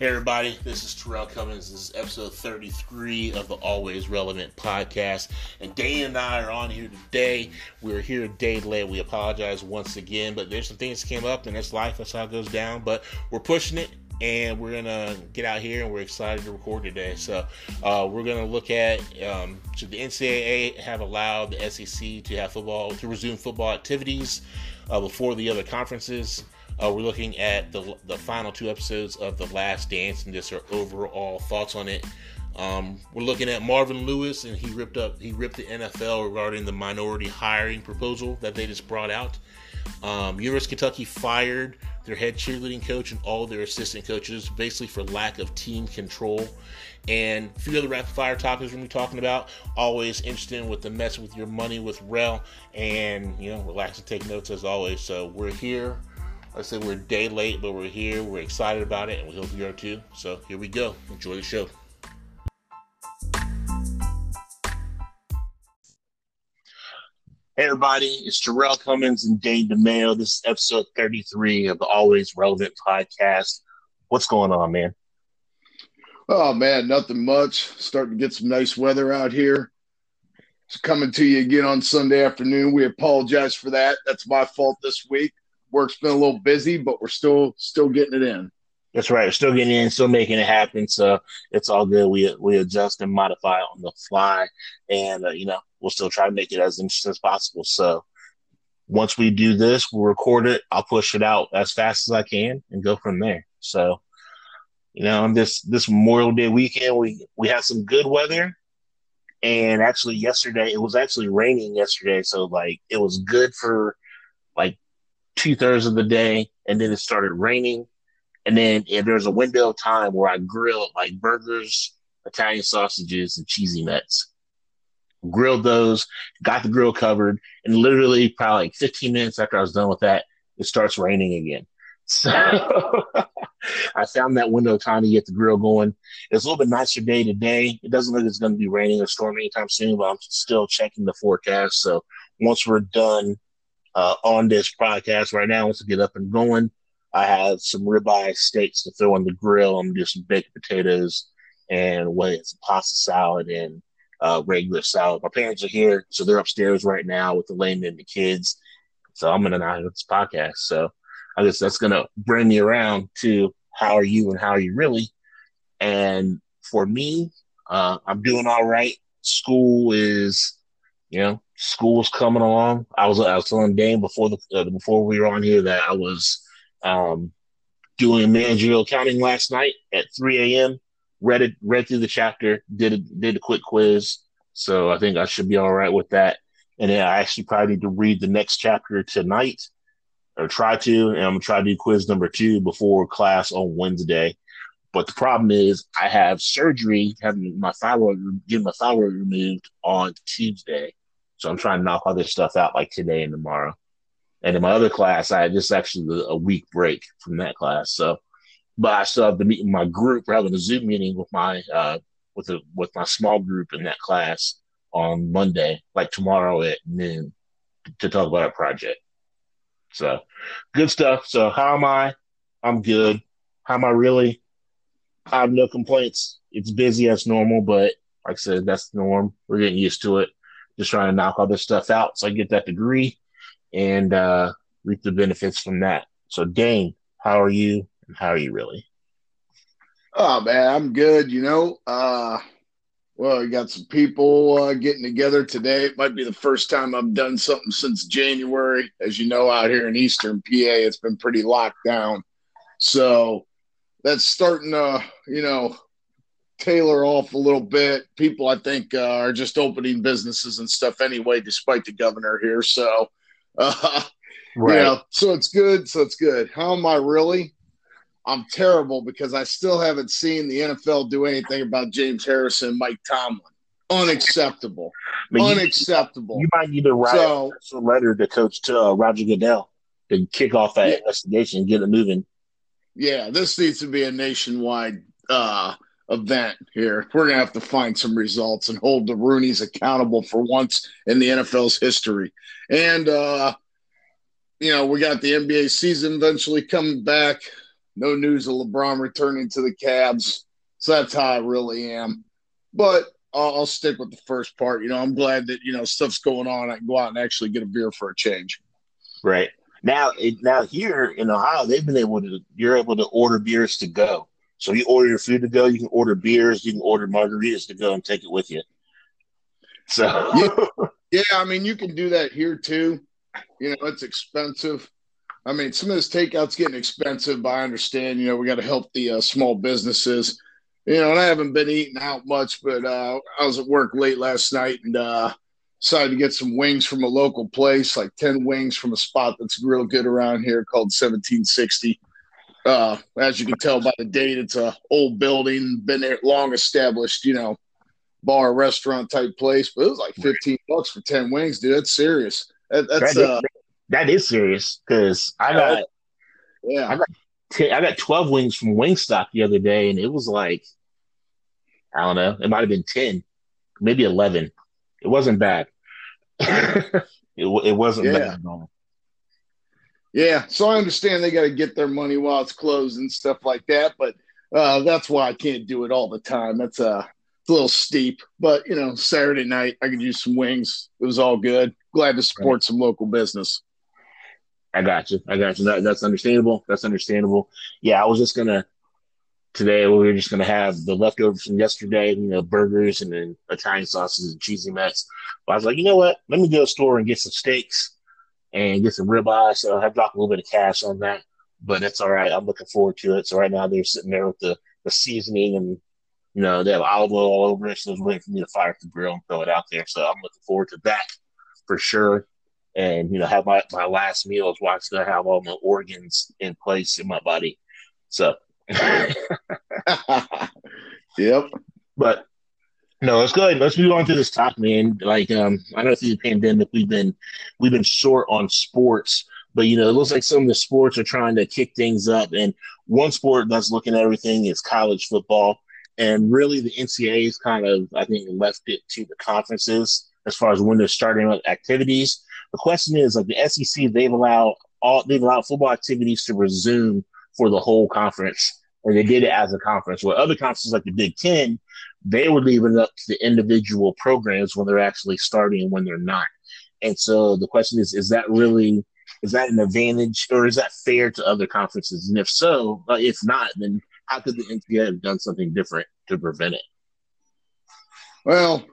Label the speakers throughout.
Speaker 1: Hey, everybody, this is Terrell Cummins. This is episode 33 of the Always Relevant podcast. And Dane and I are on here today. We're here a day late. We apologize once again, but there's some things came up, and it's life. That's how it goes down. But we're pushing it, and we're going to get out here, and we're excited to record today. So, uh, we're going to look at um, should the NCAA have allowed the SEC to have football, to resume football activities uh, before the other conferences? Uh, we're looking at the, the final two episodes of The Last Dance and just our overall thoughts on it. Um, we're looking at Marvin Lewis, and he ripped up he ripped the NFL regarding the minority hiring proposal that they just brought out. Um, University of Kentucky fired their head cheerleading coach and all their assistant coaches, basically for lack of team control. And a few other rapid fire topics we're gonna be talking about. Always interesting with the mess with your money with Rel, and you know, relax and take notes as always. So we're here I said we're a day late, but we're here. We're excited about it, and we hope you are too. So here we go. Enjoy the show. Hey everybody, it's Terrell Cummins and Dane DeMayo. This is episode 33 of the Always Relevant podcast. What's going on, man?
Speaker 2: Oh man, nothing much. Starting to get some nice weather out here. It's coming to you again on Sunday afternoon. We apologize for that. That's my fault this week work's been a little busy, but we're still still getting it in.
Speaker 1: That's right. We're still getting in, still making it happen. So it's all good. We we adjust and modify on the fly, and uh, you know we'll still try to make it as interesting as possible. So once we do this, we'll record it. I'll push it out as fast as I can and go from there. So you know, on this this Memorial Day weekend, we we had some good weather, and actually yesterday it was actually raining yesterday, so like it was good for like two thirds of the day, and then it started raining. And then there was a window of time where I grilled like burgers, Italian sausages, and cheesy nuts. Grilled those, got the grill covered, and literally probably like 15 minutes after I was done with that, it starts raining again. So I found that window of time to get the grill going. It's a little bit nicer day today. It doesn't look like it's going to be raining or storming anytime soon, but I'm still checking the forecast. So once we're done uh, on this podcast right now. Once I get up and going, I have some ribeye steaks to throw on the grill. I'm do some baked potatoes and what is pasta salad and uh, regular salad. My parents are here, so they're upstairs right now with the layman and the kids. So I'm gonna not this podcast. So I guess that's gonna bring me around to how are you and how are you really? And for me, uh, I'm doing all right. School is, you know, school's coming along. I was I was telling Dane before the uh, before we were on here that I was um, doing managerial accounting last night at 3 a.m. Read it, read through the chapter, did a, did a quick quiz. So I think I should be all right with that. And then I actually probably need to read the next chapter tonight, or try to. And I'm gonna try to do quiz number two before class on Wednesday. But the problem is, I have surgery, having my thyroid, getting my thyroid removed on Tuesday. So I'm trying to knock other stuff out like today and tomorrow. And in my other class, I had just actually a week break from that class. So, but I still have to meet my group. We're having a Zoom meeting with my uh, with a, with my small group in that class on Monday, like tomorrow at noon, to talk about our project. So, good stuff. So, how am I? I'm good. How am I really? I have no complaints. It's busy as normal, but like I said, that's the norm. We're getting used to it just trying to knock all this stuff out so I get that degree and uh, reap the benefits from that. So, Dane, how are you and how are you really?
Speaker 2: Oh, man, I'm good. You know, uh, well, you got some people uh, getting together today. It might be the first time I've done something since January. As you know, out here in Eastern PA, it's been pretty locked down. So that's starting to, you know, tailor off a little bit. People, I think, uh, are just opening businesses and stuff anyway, despite the governor here. So, uh, right. you know, so it's good. So it's good. How am I really? I'm terrible because I still haven't seen the NFL do anything about James Harrison, Mike Tomlin. Unacceptable. Unacceptable.
Speaker 1: You, might need to write so, a letter to Coach to uh, Roger Goodell to kick off that yeah. investigation and get it moving.
Speaker 2: Yeah, this needs to be a nationwide uh, event here. We're going to have to find some results and hold the Rooneys accountable for once in the NFL's history. And, uh, you know, we got the NBA season eventually coming back. No news of LeBron returning to the Cavs. So that's how I really am. But I'll, I'll stick with the first part. You know, I'm glad that, you know, stuff's going on. I can go out and actually get a beer for a change.
Speaker 1: Right. Now, now here in Ohio, they've been able to, you're able to order beers to go. So you order your food to go, you can order beers, you can order margaritas to go and take it with you. So
Speaker 2: yeah, yeah, I mean you can do that here too. You know, it's expensive. I mean, some of this takeout's getting expensive, but I understand. You know, we got to help the uh, small businesses. You know, and I haven't been eating out much, but uh, I was at work late last night and uh, decided to get some wings from a local place, like ten wings from a spot that's real good around here called 1760. Uh, as you can tell by the date, it's a old building, been there long established, you know, bar restaurant type place. But it was like fifteen bucks for ten wings, dude. That's serious. That, that's
Speaker 1: that,
Speaker 2: uh,
Speaker 1: that is serious because I got
Speaker 2: yeah,
Speaker 1: I got t- I got twelve wings from Wingstop the other day, and it was like I don't know, it might have been ten, maybe eleven. It wasn't bad. it, it wasn't
Speaker 2: Yeah.
Speaker 1: bad at all.
Speaker 2: Yeah, so I understand they got to get their money while it's closed and stuff like that, but uh, that's why I can't do it all the time. That's uh, it's a little steep, but you know, Saturday night I could use some wings. It was all good. Glad to support some local business.
Speaker 1: I got you. I got you. That, that's understandable. That's understandable. Yeah, I was just gonna today. We were just gonna have the leftovers from yesterday. You know, burgers and then Italian sauces and cheesy mess. But I was like, you know what? Let me go to the store and get some steaks and get some ribeye. So I have dropped a little bit of cash on that, but that's all right. I'm looking forward to it. So right now they're sitting there with the the seasoning and you know they have olive oil all over it. So it's waiting for me to fire up the grill and throw it out there. So I'm looking forward to that for sure and you know have my, my last meals while I still have all my organs in place in my body. So,
Speaker 2: yep.
Speaker 1: but no, let's go ahead. Let's move on to this topic, man. Like, um, I know through the pandemic we've been we've been short on sports, but you know it looks like some of the sports are trying to kick things up. And one sport that's looking at everything is college football, and really the NCAA is kind of I think left it to the conferences as far as when they're starting up activities. The question is like the SEC, they've allowed all they've allowed football activities to resume for the whole conference, and they did it as a conference. Where other conferences like the Big Ten, they were leaving it up to the individual programs when they're actually starting and when they're not. And so the question is, is that really is that an advantage or is that fair to other conferences? And if so, uh, if not, then how could the NCAA have done something different to prevent it?
Speaker 2: Well,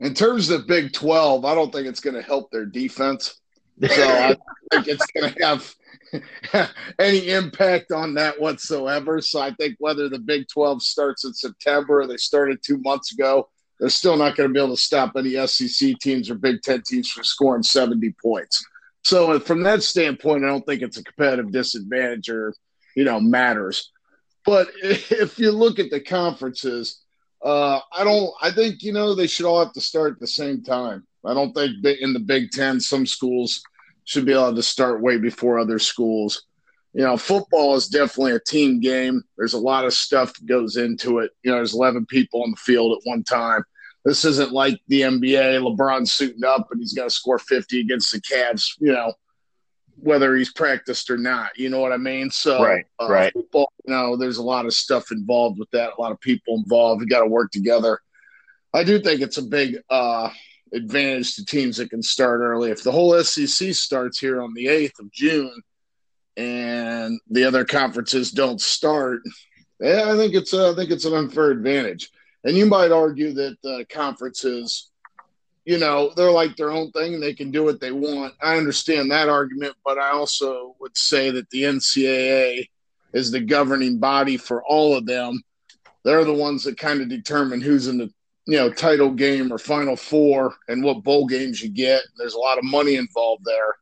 Speaker 2: in terms of Big 12, I don't think it's going to help their defense. So I think it's going to have any impact on that whatsoever. So I think whether the Big 12 starts in September or they started two months ago, they're still not going to be able to stop any SEC teams or Big 10 teams from scoring 70 points. So from that standpoint, I don't think it's a competitive disadvantage or, you know, matters. But if you look at the conferences, uh, I don't. I think you know they should all have to start at the same time. I don't think in the Big Ten some schools should be allowed to start way before other schools. You know, football is definitely a team game. There's a lot of stuff that goes into it. You know, there's 11 people on the field at one time. This isn't like the NBA. LeBron suiting up and he's going to score 50 against the Cavs. You know, whether he's practiced or not. You know what I mean? So,
Speaker 1: Right,
Speaker 2: uh,
Speaker 1: right.
Speaker 2: football, you know, there's a lot of stuff involved with that. A lot of people involved. We got to work together. I do think it's a big uh, advantage to teams that can start early. If the whole SEC starts here on the 8th of June and the other conferences don't start, yeah, I think it's I think it's an unfair advantage. And you might argue that the conferences, you know, they're like their own thing and they can do what they want. I understand that argument, but I also would say that the NCAA is the governing body for all of them. They're the ones that kind of determine who's in the you know title game or final four and what bowl games you get. There's a lot of money involved there.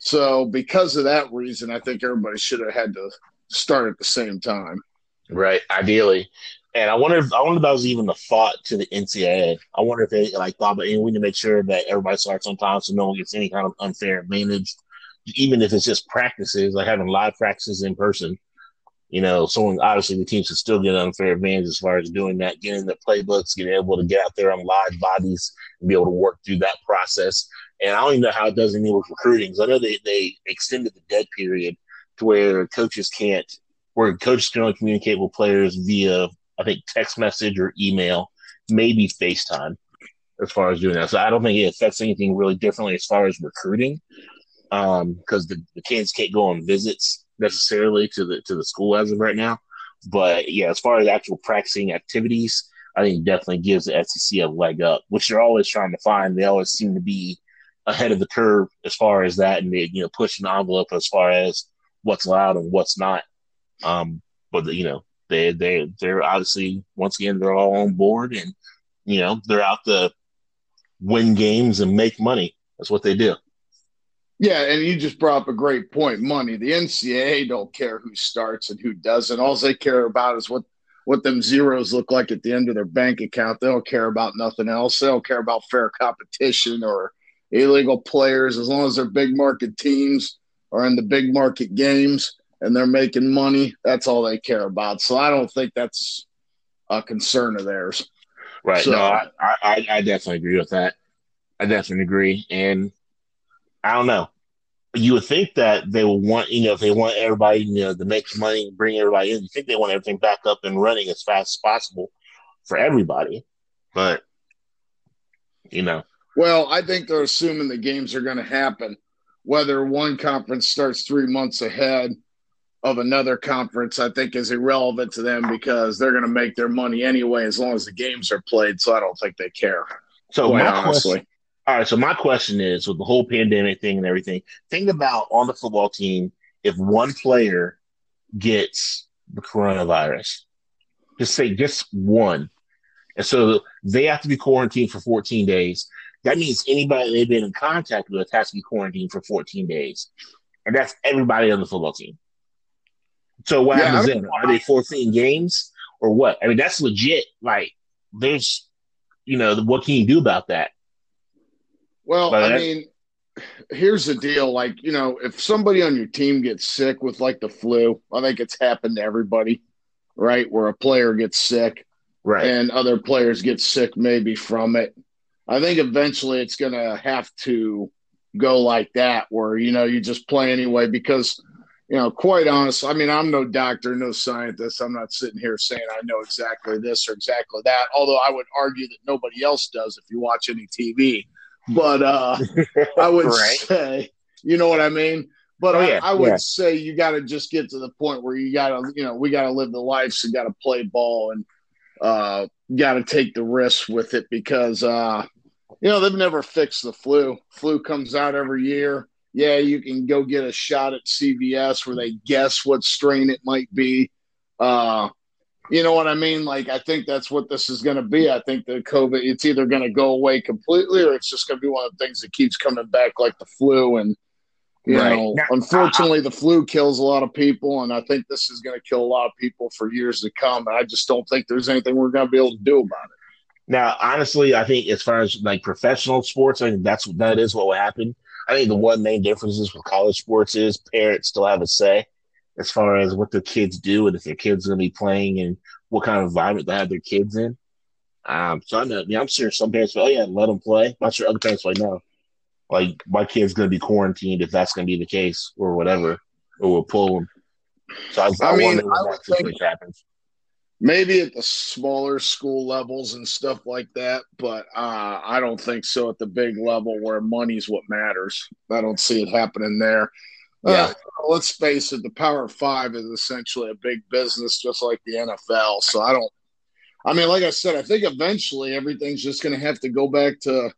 Speaker 2: So because of that reason, I think everybody should have had to start at the same time.
Speaker 1: Right, ideally. And I wonder if I wonder if that was even a thought to the NCAA. I wonder if they like thought hey, we need to make sure that everybody starts on time so no one gets any kind of unfair advantage, even if it's just practices, like having live practices in person. You know, someone obviously the teams should still get an unfair advantage as far as doing that, getting the playbooks, getting able to get out there on live bodies and be able to work through that process. And I don't even know how it does any with recruiting. I know they, they extended the dead period to where coaches can't where coaches can only communicate with players via, I think, text message or email, maybe FaceTime as far as doing that. So I don't think it affects anything really differently as far as recruiting, because um, the, the kids can't go on visits necessarily to the to the school as of right now. But yeah, as far as actual practicing activities, I think definitely gives the SEC a leg up, which they're always trying to find. They always seem to be ahead of the curve as far as that, and they you know pushing the envelope as far as what's allowed and what's not. Um, but you know they they they're obviously once again they're all on board, and you know they're out to win games and make money. That's what they do.
Speaker 2: Yeah, and you just brought up a great point. Money. The NCAA don't care who starts and who doesn't. All they care about is what what them zeros look like at the end of their bank account. They don't care about nothing else. They don't care about fair competition or illegal players. As long as they're big market teams are in the big market games and they're making money, that's all they care about. So I don't think that's a concern of theirs.
Speaker 1: Right. So, no, I, I, I definitely agree with that. I definitely agree. And I don't know. You would think that they will want, you know, if they want everybody, you know, to make money, bring everybody in. You think they want everything back up and running as fast as possible for everybody, but you know.
Speaker 2: Well, I think they're assuming the games are going to happen, whether one conference starts three months ahead of another conference. I think is irrelevant to them because they're going to make their money anyway as long as the games are played. So I don't think they care.
Speaker 1: So my honestly. Question, all right. So my question is, with the whole pandemic thing and everything, think about on the football team if one player gets the coronavirus, just say just one, and so they have to be quarantined for 14 days. That means anybody they've been in contact with has to be quarantined for 14 days, and that's everybody on the football team. So what yeah, happens then? Are they forfeiting games or what? I mean, that's legit. Like, there's, you know, what can you do about that?
Speaker 2: Well, but I mean, here's the deal. Like, you know, if somebody on your team gets sick with like the flu, I think it's happened to everybody, right? Where a player gets sick,
Speaker 1: right,
Speaker 2: and other players get sick maybe from it. I think eventually it's going to have to go like that, where you know you just play anyway because you know, quite honest, I mean, I'm no doctor, no scientist. I'm not sitting here saying I know exactly this or exactly that. Although I would argue that nobody else does if you watch any TV. But uh, I would right. say, you know what I mean. But oh, I, yeah, I, would yeah. say you got to just get to the point where you got to, you know, we got to live the life, so got to play ball and uh, got to take the risks with it because, uh, you know, they've never fixed the flu. Flu comes out every year yeah, you can go get a shot at CVS where they guess what strain it might be. Uh, you know what I mean? Like, I think that's what this is going to be. I think the COVID, it's either going to go away completely or it's just going to be one of the things that keeps coming back, like the flu. And, you right. know, now, unfortunately, the flu kills a lot of people. And I think this is going to kill a lot of people for years to come. And I just don't think there's anything we're going to be able to do about it.
Speaker 1: Now, honestly, I think as far as like professional sports, I think that's that is what will happen. I think the one main difference is with college sports is parents still have a say as far as what their kids do and if their kids are going to be playing and what kind of environment they have their kids in. Um, so I know, yeah, I'm sure some parents say, "Oh yeah, let them play." I'm not sure other parents like, "No, like my kid's going to be quarantined if that's going to be the case or whatever, or we'll pull them." So I, I, I mean, I would think happens
Speaker 2: maybe at the smaller school levels and stuff like that but uh, i don't think so at the big level where money's what matters i don't see it happening there yeah. Uh, let's face it the power five is essentially a big business just like the nfl so i don't i mean like i said i think eventually everything's just going to have to go back to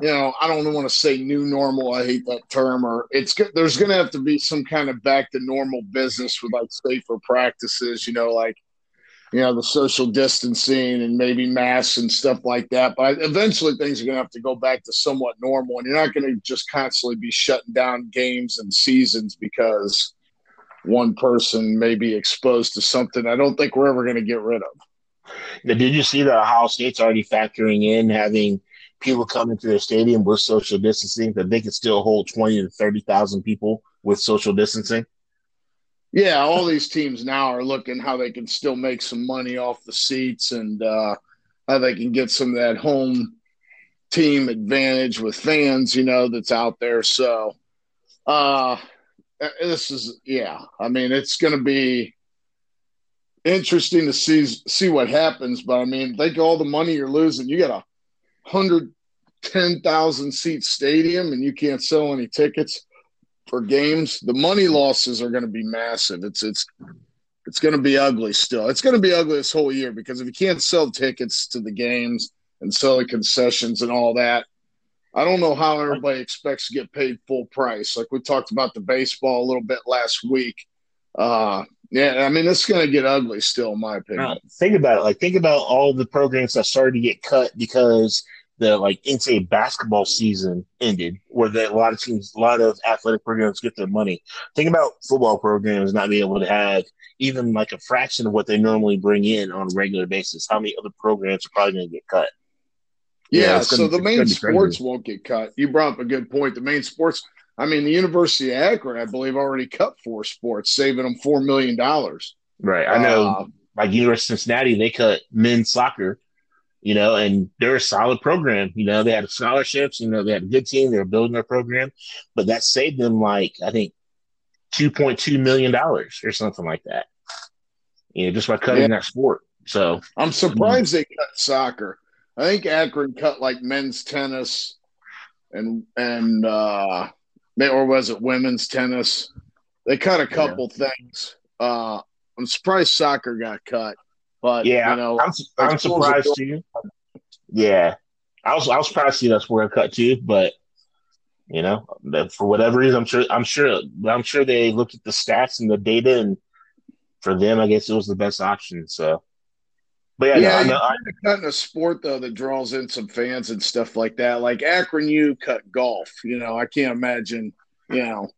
Speaker 2: you know i don't want to say new normal i hate that term or it's there's going to have to be some kind of back to normal business with like safer practices you know like you know, the social distancing and maybe masks and stuff like that. But eventually things are going to have to go back to somewhat normal. And you're not going to just constantly be shutting down games and seasons because one person may be exposed to something I don't think we're ever going to get rid of.
Speaker 1: Did you see that Ohio State's already factoring in having people come into their stadium with social distancing that they could still hold 20 to 30,000 people with social distancing?
Speaker 2: Yeah, all these teams now are looking how they can still make some money off the seats and uh, how they can get some of that home team advantage with fans, you know, that's out there. So, uh, this is, yeah, I mean, it's going to be, interesting to see see what happens. But I mean, think all the money you're losing. You got a hundred ten thousand seat stadium, and you can't sell any tickets for games. The money losses are going to be massive. It's it's it's going to be ugly still. It's going to be ugly this whole year because if you can't sell tickets to the games and sell the concessions and all that, I don't know how everybody expects to get paid full price. Like we talked about the baseball a little bit last week. Uh, yeah, I mean, it's going to get ugly still, in my opinion. Now,
Speaker 1: think about it. Like, think about all the programs that started to get cut because the like NCAA basketball season ended, where the, a lot of teams, a lot of athletic programs get their money. Think about football programs not being able to have even like a fraction of what they normally bring in on a regular basis. How many other programs are probably going to get cut?
Speaker 2: Yeah, yeah so the main sports won't get cut. You brought up a good point. The main sports, I mean, the University of Akron, I believe, already cut four sports, saving them four million dollars.
Speaker 1: Right. I know, uh, like University of Cincinnati, they cut men's soccer. You know, and they're a solid program. You know, they had scholarships. You know, they had a good team. They were building their program, but that saved them like I think two point two million dollars or something like that. You know, just by cutting yeah. that sport. So
Speaker 2: I'm surprised they cut soccer. I think Akron cut like men's tennis and and uh or was it women's tennis? They cut a couple yeah. things. Uh I'm surprised soccer got cut. But
Speaker 1: yeah,
Speaker 2: you know,
Speaker 1: I'm, I'm surprised too. Yeah, I was I was surprised to see where I cut too, but you know, for whatever reason, I'm sure I'm sure I'm sure they looked at the stats and the data, and for them, I guess it was the best option. So,
Speaker 2: but yeah, yeah, no, I know, cutting a sport though that draws in some fans and stuff like that. Like Akron U cut golf. You know, I can't imagine. You know,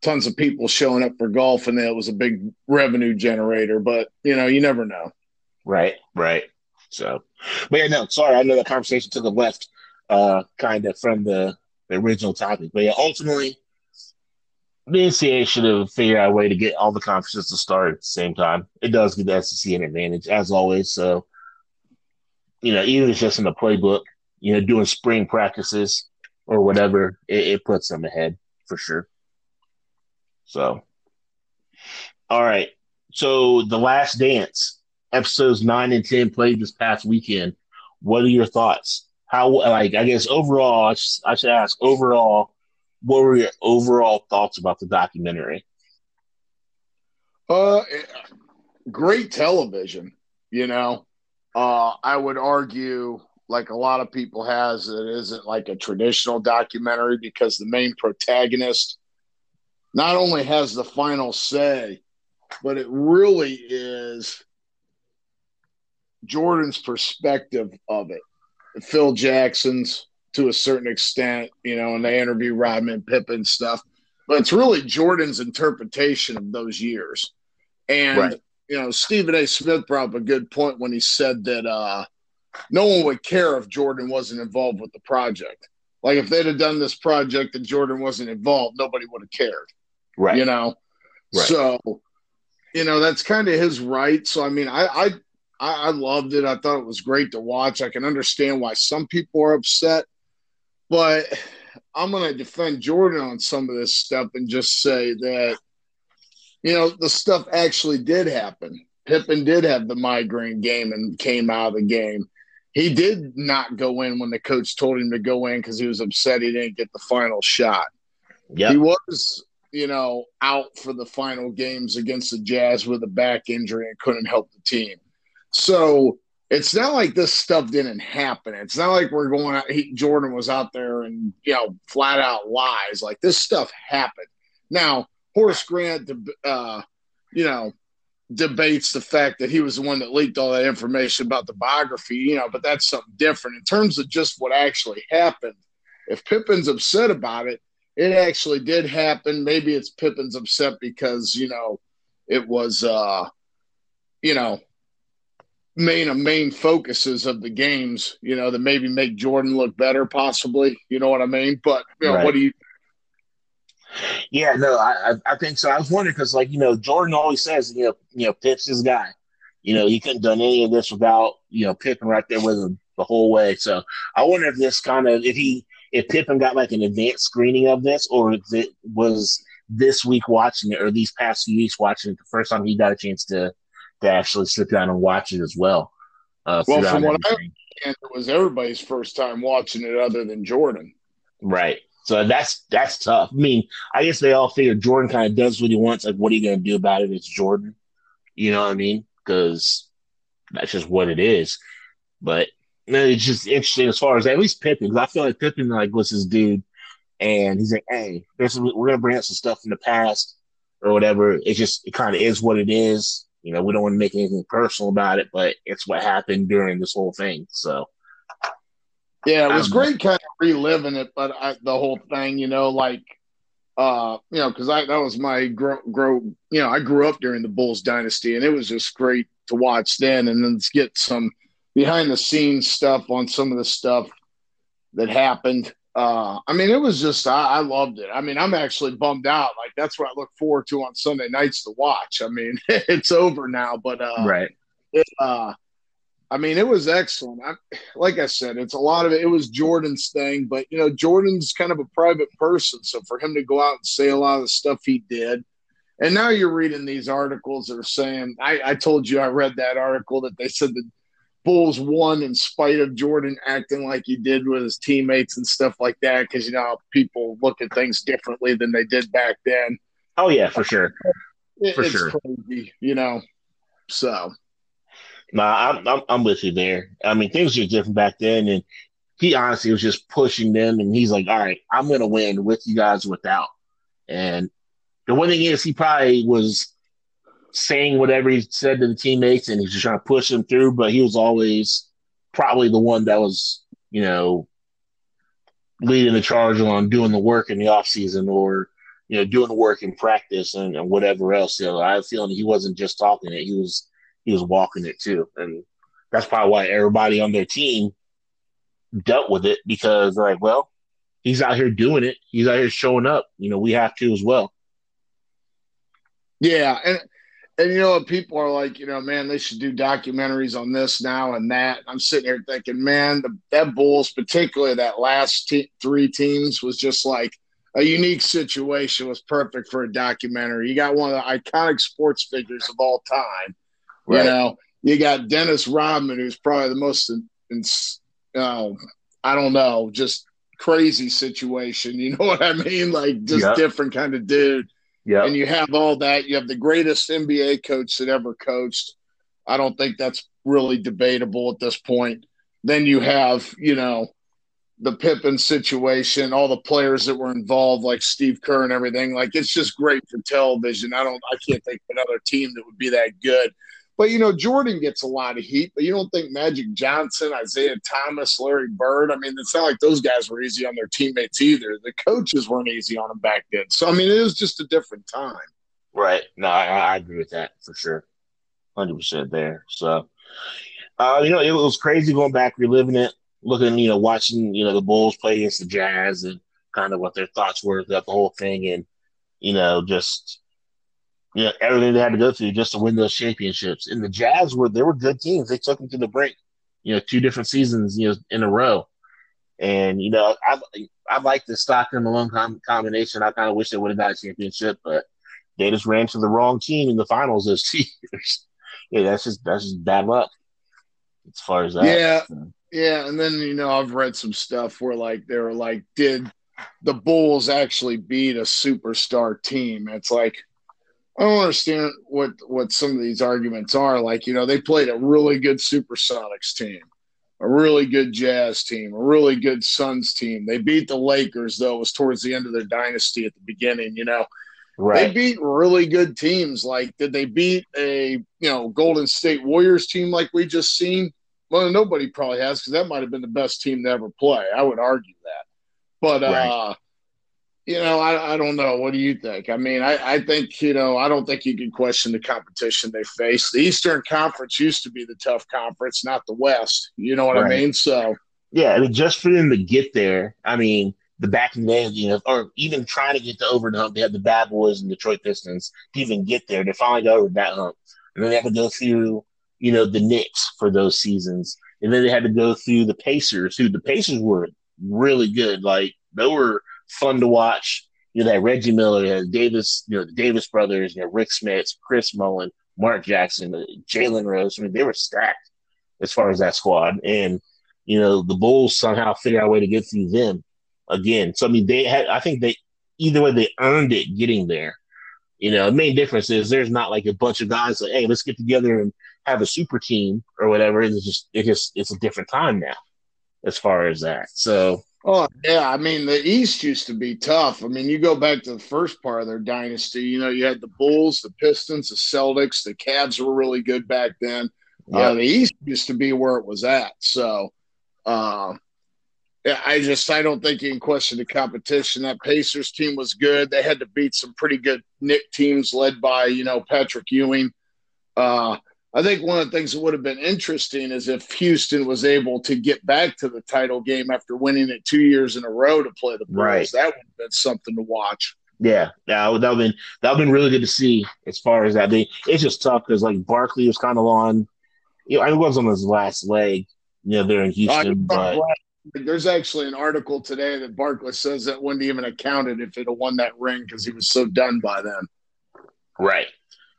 Speaker 2: tons of people showing up for golf, and it was a big revenue generator. But you know, you never know.
Speaker 1: Right, right. So, but yeah, no, sorry, I know the conversation took a left, uh, kind of from the the original topic. But yeah, ultimately, the NCAA should have figured out a way to get all the conferences to start at the same time. It does give the SEC an advantage, as always. So, you know, even if it's just in the playbook, you know, doing spring practices or whatever, it, it puts them ahead for sure. So, all right. So, The Last Dance, episodes nine and 10 played this past weekend. What are your thoughts? how like I guess overall, I should, I should ask overall, what were your overall thoughts about the documentary?
Speaker 2: Uh, great television. You know, uh, I would argue, like a lot of people has, it isn't like a traditional documentary because the main protagonist not only has the final say, but it really is Jordan's perspective of it. Phil Jackson's to a certain extent, you know, and they interview Rodman, Pippen stuff. But it's really Jordan's interpretation of those years. And, right. you know, Stephen A. Smith brought up a good point when he said that uh, no one would care if Jordan wasn't involved with the project. Like if they'd have done this project and Jordan wasn't involved, nobody would have cared.
Speaker 1: Right.
Speaker 2: You know? Right. So, you know, that's kind of his right. So I mean, I, I I, I loved it. I thought it was great to watch. I can understand why some people are upset, but I'm going to defend Jordan on some of this stuff and just say that, you know, the stuff actually did happen. Pippen did have the migraine game and came out of the game. He did not go in when the coach told him to go in because he was upset he didn't get the final shot. Yep. He was, you know, out for the final games against the Jazz with a back injury and couldn't help the team. So it's not like this stuff didn't happen. It's not like we're going out. He, Jordan was out there and you know flat out lies. Like this stuff happened. Now Horace Grant, uh, you know, debates the fact that he was the one that leaked all that information about the biography. You know, but that's something different in terms of just what actually happened. If Pippen's upset about it, it actually did happen. Maybe it's Pippen's upset because you know it was, uh, you know, main a main focuses of the games, you know, that maybe make Jordan look better, possibly. You know what I mean? But you know, right. what do you?
Speaker 1: Yeah, no, I I think so. I was wondering because, like, you know, Jordan always says, you know, you know, Pip's his guy. You know, he couldn't done any of this without you know Pippen right there with him the whole way. So I wonder if this kind of if he if Pippen got like an advanced screening of this, or if it was this week watching it, or these past few weeks watching it, the first time he got a chance to to actually sit down and watch it as well.
Speaker 2: Uh, well, from what I understand, it was everybody's first time watching it, other than Jordan.
Speaker 1: Right. So that's that's tough. I mean, I guess they all figure Jordan kind of does what he wants. Like, what are you going to do about it? It's Jordan. You know what I mean? Because that's just what it is. But you know, it's just interesting as far as at least Pippen. Because I feel like Pippen like was his dude, and he's like, "Hey, there's we're gonna bring up some stuff from the past or whatever." It just it kind of is what it is. You know, we don't want to make anything personal about it, but it's what happened during this whole thing. So
Speaker 2: yeah, it was great kind of reliving it, but I, the whole thing, you know, like, uh, you know, because I that was my grow, grow, you know, I grew up during the Bulls dynasty, and it was just great to watch then, and then get some behind the scenes stuff on some of the stuff that happened. Uh, I mean, it was just I, I loved it. I mean, I'm actually bummed out. Like that's what I look forward to on Sunday nights to watch. I mean, it's over now, but uh,
Speaker 1: right.
Speaker 2: It, uh, I mean, it was excellent. I, like I said, it's a lot of it. It was Jordan's thing, but you know, Jordan's kind of a private person, so for him to go out and say a lot of the stuff he did, and now you're reading these articles that are saying, I, I told you I read that article that they said the Bulls won in spite of Jordan acting like he did with his teammates and stuff like that, because you know people look at things differently than they did back then.
Speaker 1: Oh yeah, for sure,
Speaker 2: for it's sure. Crazy, you know. So
Speaker 1: Nah, I'm, I'm, I'm with you there. I mean, things were different back then, and he honestly was just pushing them, and he's like, "All right, I'm gonna win with you guys without." And the one thing is, he probably was saying whatever he said to the teammates, and he's just trying to push them through. But he was always probably the one that was, you know, leading the charge on doing the work in the off season or you know doing the work in practice and, and whatever else. You know, I have a feeling he wasn't just talking it; he was he was walking it too. And that's probably why everybody on their team dealt with it because like, well, he's out here doing it. He's out here showing up. You know, we have to as well.
Speaker 2: Yeah, and and you know what people are like, you know, man, they should do documentaries on this now and that. I'm sitting here thinking, man, the, that Bulls, particularly that last te- three teams, was just like a unique situation. Was perfect for a documentary. You got one of the iconic sports figures of all time Right. You know, you got Dennis Rodman, who's probably the most, in, in, uh, I don't know, just crazy situation. You know what I mean? Like just yep. different kind of dude. Yeah. And you have all that. You have the greatest NBA coach that ever coached. I don't think that's really debatable at this point. Then you have, you know, the Pippen situation, all the players that were involved, like Steve Kerr and everything. Like it's just great for television. I don't, I can't think of another team that would be that good. But you know, Jordan gets a lot of heat, but you don't think Magic Johnson, Isiah Thomas, Larry Bird. I mean, it's not like those guys were easy on their teammates either. The coaches weren't easy on them back then. So I mean, it was just a different time.
Speaker 1: Right. No, I, I agree with that for sure. Hundred percent there. So, uh, you know, it was crazy going back, reliving it, looking, you know, watching, you know, the Bulls play against the Jazz and kind of what their thoughts were about the whole thing, and you know, just you know, everything they had to go through just to win those championships. And the Jazz were they were good teams. They took them to the brink, you know, two different seasons, you know, in a row. And you know, I I like the Stockton Malone com- combination. I kind of wish they would have got a championship, but they just ran to the wrong team in the finals those two years. yeah, that's just that's just bad luck as far as that.
Speaker 2: Yeah, so. yeah. And then you know, I've read some stuff where like they were like, did the Bulls actually beat a superstar team? It's like I don't understand what what some of these arguments are. Like, you know, they played a really good Supersonics team, a really good Jazz team, a really good Suns team. They beat the Lakers, though. It was towards the end of their dynasty at the beginning. You know, right. they beat really good teams. Like, did they beat a you know Golden State Warriors team like we just seen? Well, nobody probably has because that might have been the best team to ever play. I would argue that, but right. uh you know, I, I don't know. What do you think? I mean, I, I think, you know, I don't think you can question the competition they face. The Eastern Conference used to be the tough conference, not the West. You know what right. I mean? So,
Speaker 1: yeah, I mean, just for them to get there, I mean, the back in the day, you know, or even trying to get to over the hump, they had the Bad Boys and Detroit Pistons to even get there. They finally got over that hump. And then they had to go through, you know, the Knicks for those seasons. And then they had to go through the Pacers, who the Pacers were really good. Like, they were – fun to watch. You know, that Reggie Miller, Davis, you know, the Davis brothers, you know, Rik Smits, Chris Mullin, Mark Jackson, uh, Jalen Rose. I mean, they were stacked as far as that squad, and you know the Bulls somehow figure out a way to get through them again. So I mean, they had. I think they either way they earned it getting there. You know, the main difference is there's not like a bunch of guys like, hey, let's get together and have a super team or whatever. It's just it just it's a different time now as far as that. So
Speaker 2: Oh yeah, I mean the East used to be tough. I mean, you go back to the first part of their dynasty. You know, you had the Bulls, the Pistons, the Celtics, the Cavs were really good back then. Yeah. Uh, the East used to be where it was at. So, uh, yeah, I just I don't think you can question the competition. That Pacers team was good. They had to beat some pretty good Knick teams led by you know Patrick Ewing. Uh, I think one of the things that would have been interesting is if Houston was able to get back to the title game after winning it two years in a row to play the Bulls. Right. That would have been something to watch.
Speaker 1: Yeah, that would have been that would have been really good to see as far as that. They, it's just tough because like Barkley was kind of on, you know, I was on his last leg, you know, there in Houston. but
Speaker 2: there's actually an article today that Barkley says that wouldn't even have counted if it had won that ring because he was so done by then.
Speaker 1: Right,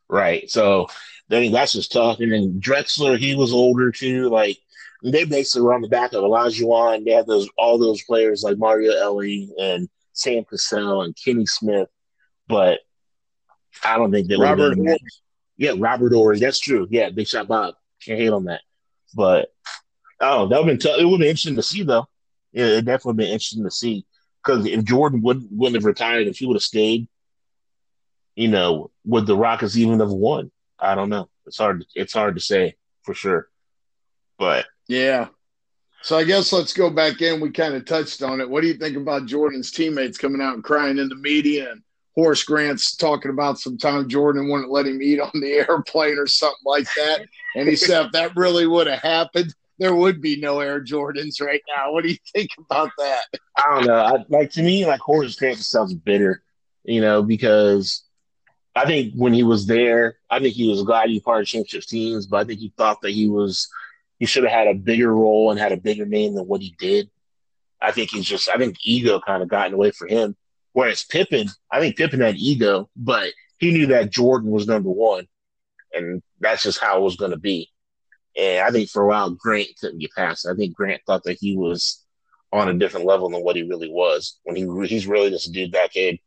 Speaker 1: right. So then that's just tough. And then Drexler, he was older too. Like they basically were on the back of Olajuwon. They had those all those players like Mario Elie and Sam Cassell and Kenny Smith. But I don't think they Robert would Yeah, Robert Horry. That's true. Yeah, Big Shot Bob. Can't hate on that. But oh, that would been tough. It would be interesting to see though. Yeah, it definitely been interesting to see. Because if Jordan wouldn't wouldn't have retired, if he would have stayed, you know, would the Rockets even have won? I don't know. It's hard. It's hard to say for sure. But
Speaker 2: yeah. So I guess let's go back in. We kind of touched on it. What do you think about Jordan's teammates coming out and crying in the media and Horace Grant's talking about some time Jordan wouldn't let him eat on the airplane or something like that. And he said if that really would have happened, there would be no Air Jordans right now. What do you think about that?
Speaker 1: I don't know. I, like to me, like Horace Grant sounds bitter, you know, because I think when he was there, I think he was glad he part of championship teams, but I think he thought that he was he should have had a bigger role and had a bigger name than what he did. I think he's just I think ego kind of gotten away for him. Whereas Pippen, I think Pippen had ego, but he knew that Jordan was number one, and that's just how it was going to be. And I think for a while Grant couldn't get past. I think Grant thought that he was on a different level than what he really was. When he he's really just a dude that could,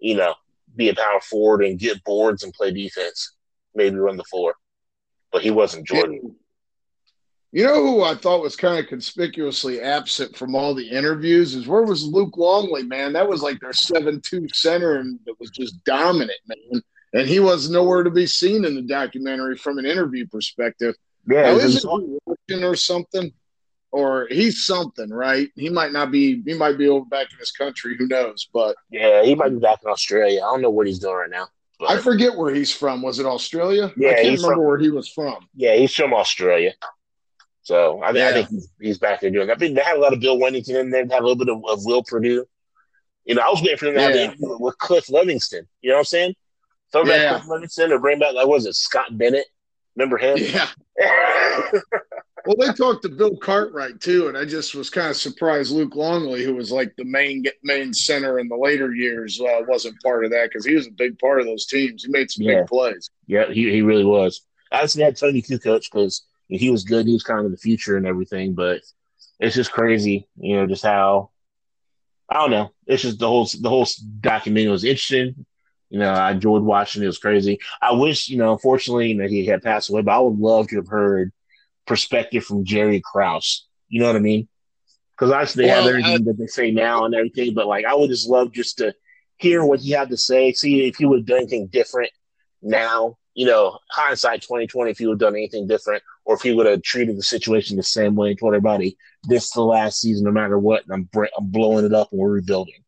Speaker 1: you know, be a power forward and get boards and play defense, maybe run the floor. But he wasn't Jordan.
Speaker 2: You know who I thought was kind of conspicuously absent from all the interviews is where was Luke Longley, man? That was like their seven-two center and it was just dominant, man. And he was nowhere to be seen in the documentary from an interview perspective. Yeah, now, is it or something? Or he's something, right? He might not be. He might be over back in his country. Who knows? But
Speaker 1: yeah, he might be back in Australia. I don't know what he's doing right now.
Speaker 2: But. I forget where he's from. Was it Australia? Yeah, I can't remember from, where he was from.
Speaker 1: Yeah, he's from Australia. So I, yeah. I think he's, he's, back there doing. I think they had a lot of Bill Wennington in there. They had a little bit of, of Will Perdue. You know, I was waiting for them to yeah. have with Cliff Levingston. You know what I'm saying? Throw back yeah. Cliff Levingston or bring back like was it Scott Bennett? Remember him?
Speaker 2: Yeah. well, they talked to Bill Cartwright too, and I just was kind of surprised Luke Longley, who was like the main main center in the later years, uh, wasn't part of that because he was a big part of those teams. He made some yeah. big plays.
Speaker 1: Yeah, he, he really was. I actually had Toni Kukoc because he was good. He was kind of the future and everything, but it's just crazy, you know, just how I don't know. It's just the whole the whole documentary was interesting. You know, I enjoyed watching it. It was crazy. I wish, you know, unfortunately, that he had passed away, but I would love to have heard perspective from Jerry Krause. You know what I mean? Because obviously they well, have everything I, that they say now and everything, but like I would just love just to hear what he had to say, see if he would have done anything different now. You know, hindsight twenty twenty, if he would have done anything different, or if he would have treated the situation the same way and told everybody this is the last season, no matter what, and I'm I'm blowing it up and we're rebuilding.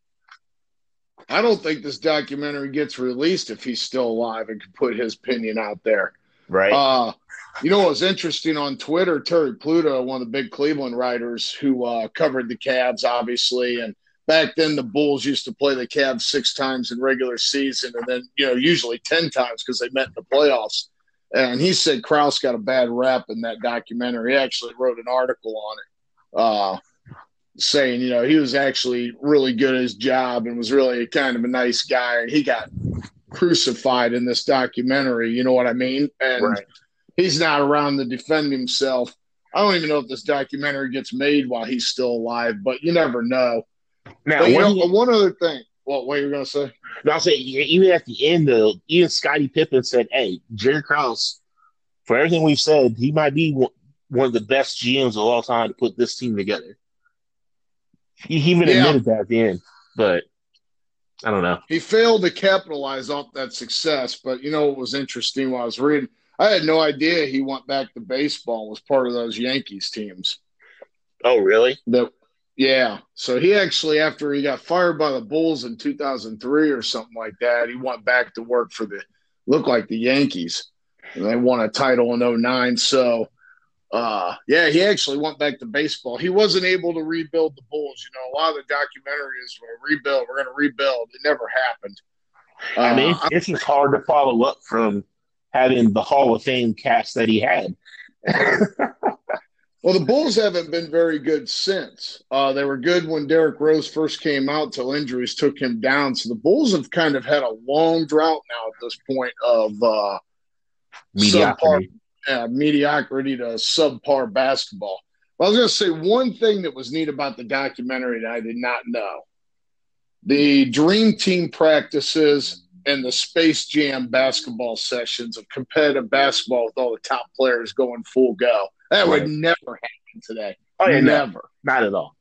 Speaker 2: I don't think this documentary gets released if he's still alive and can put his opinion out there.
Speaker 1: Right.
Speaker 2: Uh, you know what was interesting on Twitter? Terry Pluto, one of the big Cleveland writers who uh, covered the Cavs, obviously, and back then the Bulls used to play the Cavs six times in regular season, and then you know usually ten times because they met in the playoffs. And he said Krause got a bad rap in that documentary. He actually wrote an article on it, uh, saying you know he was actually really good at his job and was really kind of a nice guy, he got crucified in this documentary. You know what I mean? And
Speaker 1: Right.
Speaker 2: he's not around to defend himself. I don't even know if this documentary gets made while he's still alive, but you never know.
Speaker 1: Now,
Speaker 2: But you
Speaker 1: one,
Speaker 2: know, uh, one other thing. What? What you're gonna say?
Speaker 1: no, I'll say even at the end, though, even Scottie Pippen said, "Hey, Jerry Krause, for everything we've said, he might be one, of the best GMs of all time to put this team together." He, he even
Speaker 2: Yeah.
Speaker 1: admitted that at the end, but I don't know.
Speaker 2: He failed to capitalize off that success, but you know what was interesting while I was reading? I had no idea he went back to baseball and was part of those Yankees teams.
Speaker 1: Oh, really?
Speaker 2: That yeah. So he actually, after he got fired by the Bulls in 2003 or something like that, he went back to work for the looked like the Yankees, and they won a title in 09. So. Uh, yeah, he actually went back to baseball. He wasn't able to rebuild the Bulls. You know, a lot of the documentary is we're rebuild, we're going to rebuild. It never happened.
Speaker 1: I mean,
Speaker 2: Uh,
Speaker 1: it's, it's just hard to follow up from having the Hall of Fame cast that he had.
Speaker 2: Well, the Bulls haven't been very good since. Uh, they were good when Derrick Rose first came out till injuries took him down. So the Bulls have kind of had a long drought now at this point of uh,
Speaker 1: Mediocrity.
Speaker 2: Uh, mediocrity to subpar basketball. But I was going to say one thing that was neat about the documentary that I did not know. The Dream Team practices and the Space Jam basketball sessions of competitive basketball with all the top players going full go. That would never happen today.
Speaker 1: Oh, yeah, no,
Speaker 2: never.
Speaker 1: not at all.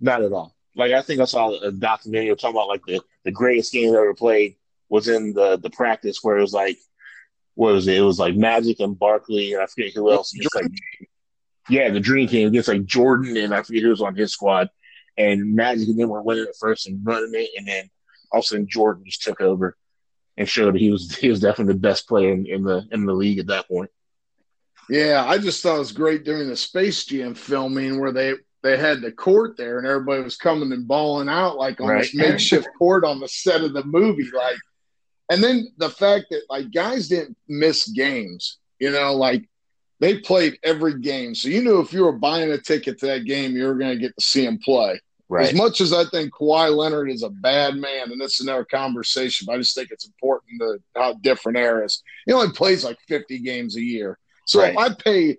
Speaker 1: Not at all. Like, I think I saw a documentary talking about, like, the, the greatest game ever played was in the, the practice where it was like, what was it? It was like Magic and Barkley, and I forget who else. It's like, yeah, the Dream Team against like Jordan, and I forget who was on his squad. And Magic and them were winning it first and running it, and then all of a sudden Jordan just took over and showed he was he was definitely the best player in, in the in the league at that point.
Speaker 2: Yeah, I just thought it was great during the Space Jam filming where they they had the court there and everybody was coming and balling out like on this makeshift court on the set of the movie. Like, and then the fact that like guys didn't miss games, you know, like they played every game, so you knew if you were buying a ticket to that game, you were going to get to see him play. As much as I think Kawhi Leonard is a bad man, and this is another conversation, but I just think it's important to how different eras. He only plays like 50 games a year. So if I pay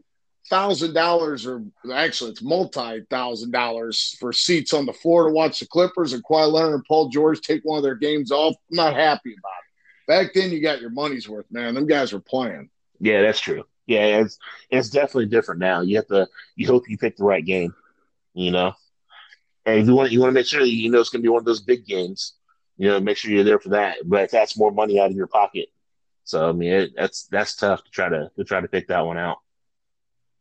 Speaker 2: thousand dollars, or actually it's multi thousand dollars for seats on the floor to watch the Clippers, and Kawhi Leonard and Paul George take one of their games off, I'm not happy about it. Back then, you got your money's worth, man. Them guys were playing.
Speaker 1: Yeah, that's true. Yeah, it's it's definitely different now. You have to you hope you pick the right game, you know. And if you want you want to make sure that you know it's going to be one of those big games, you know, make sure you're there for that. But that's more money out of your pocket. So I mean, it, that's that's tough to try to to try to pick that one out.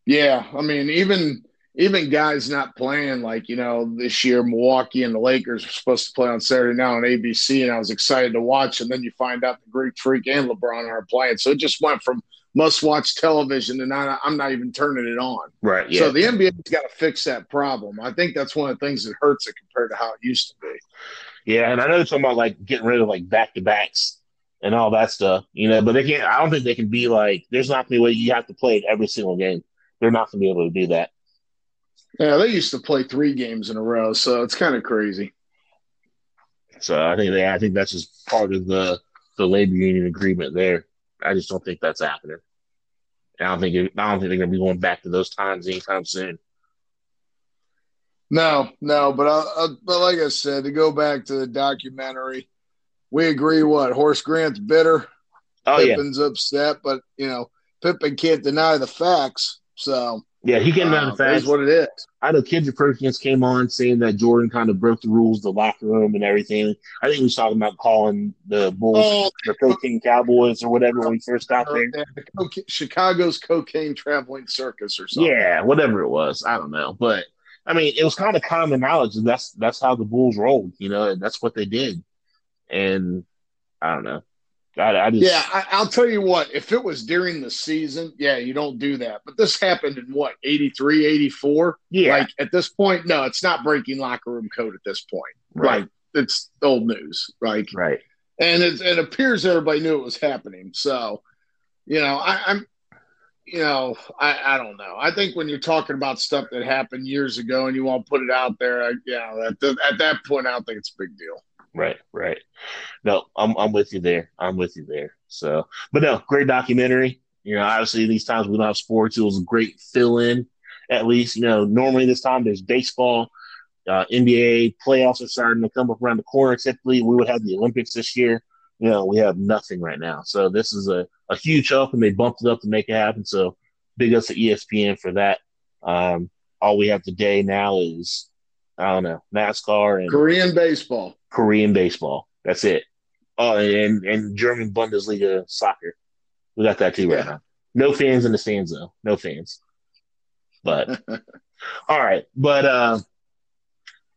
Speaker 2: Yeah, I mean, even even guys not playing like you know this year, Milwaukee and the Lakers are supposed to play on Saturday now on ABC, and I was excited to watch. And then you find out the Greek Freak and LeBron are playing, so it just went from must-watch television to not. I'm not even turning it on.
Speaker 1: Right. Yeah.
Speaker 2: So the NBA's got to fix that problem. I think that's one of the things that hurts it compared to how it used to be.
Speaker 1: Yeah, and I know they're talking about like getting rid of like back to backs and all that stuff, you know, but they can't I don't think they can be like there's not gonna be a way you have to play every single game. They're not gonna be able to do that.
Speaker 2: Yeah, they used to play three games in a row, so it's kind of crazy.
Speaker 1: So I think they I think that's just part of the the labor union agreement there. I just don't think that's happening. I don't think it, I don't think they're gonna be going back to those times anytime soon.
Speaker 2: No, no, but I, I, but like I said, to go back to the documentary, we agree. What Horace Grant's bitter,
Speaker 1: Oh yeah,
Speaker 2: Pippen's upset, but you know Pippen can't deny the facts. So
Speaker 1: yeah, he came down the facts.
Speaker 2: what it is.
Speaker 1: I know Kendrick Perkins came on saying that Jordan kind of broke the rules, the locker room and everything. I think he was talking about calling the Bulls
Speaker 2: Oh,
Speaker 1: the cocaine cowboys or whatever when he first got there.
Speaker 2: the coca- Chicago's cocaine traveling circus or something.
Speaker 1: Yeah, whatever it was, I don't know, but I mean, it was kind of common knowledge that that's that's how the Bulls rolled, you know, and that's what they did. And I don't know, I, I just
Speaker 2: Yeah, I, I'll tell you what, if it was during the season, yeah, you don't do that. But this happened in what, 83, 84?
Speaker 1: yeah,
Speaker 2: Like at this point, no, it's not breaking locker room code at this point.
Speaker 1: right,
Speaker 2: Like it's old news. Like
Speaker 1: right,
Speaker 2: and it, it appears everybody knew it was happening. So, you know, I, I'm, you know, I, I don't know. I think when you're talking about stuff that happened years ago and you want to put it out there, I, you know, at, the, at that point, I don't think it's a big deal.
Speaker 1: Right, right. No, I'm I'm with you there. I'm with you there. So, but no, great documentary. You know, obviously these times we don't have sports. It was a great fill in. At least, you know, normally this time there's baseball, uh, NBA playoffs are starting to come up around the corner. Typically, we would have the Olympics this year. You know, we have nothing right now. So this is a, a huge help, and they bumped it up to make it happen. So big ups to ESPN for that. Um, all we have today now is I don't know NASCAR and
Speaker 2: Korean baseball.
Speaker 1: Korean baseball. That's it. Oh, and and German Bundesliga soccer. We got that too right now. No fans in the stands though. No fans. But all right. But uh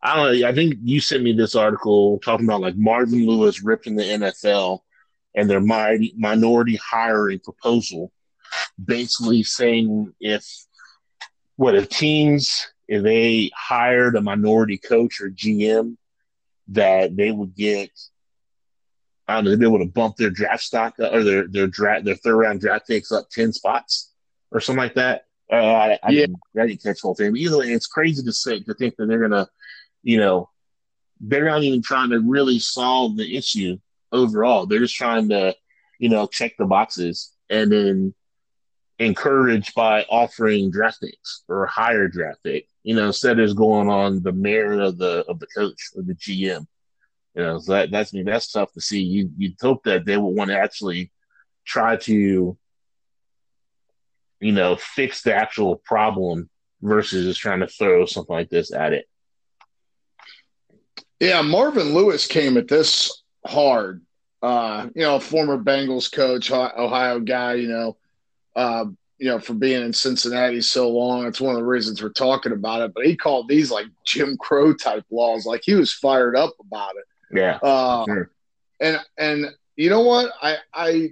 Speaker 1: I don't know. I think you sent me this article talking about like Marvin Lewis ripping the NFL and their minority minority hiring proposal, basically saying if what if teams if they hired a minority coach or GM that they would get I don't know, they'd be able to bump their draft stock or their their draft their third round draft picks up ten spots or something like that. Uh, I, I, yeah. didn't, I didn't catch the whole thing. But either way, it's crazy to say to think that they're gonna, you know, they're not even trying to really solve the issue overall. They're just trying to, you know, check the boxes and then encourage by offering draft picks or higher draft pick. You know, instead is going on the merit of the of the coach or the GM. You know, so that, that's I mean, that's tough to see. You you'd hope that they would want to actually try to, you know, fix the actual problem versus just trying to throw something like this at it.
Speaker 2: Yeah, Marvin Lewis came at this hard. Uh, you know, former Bengals coach, Ohio guy. You know, uh, you know, for being in Cincinnati so long. It's one of the reasons we're talking about it. But he called these like Jim Crow type laws. Like he was fired up about it.
Speaker 1: Yeah.
Speaker 2: Uh, sure. And and you know what? I I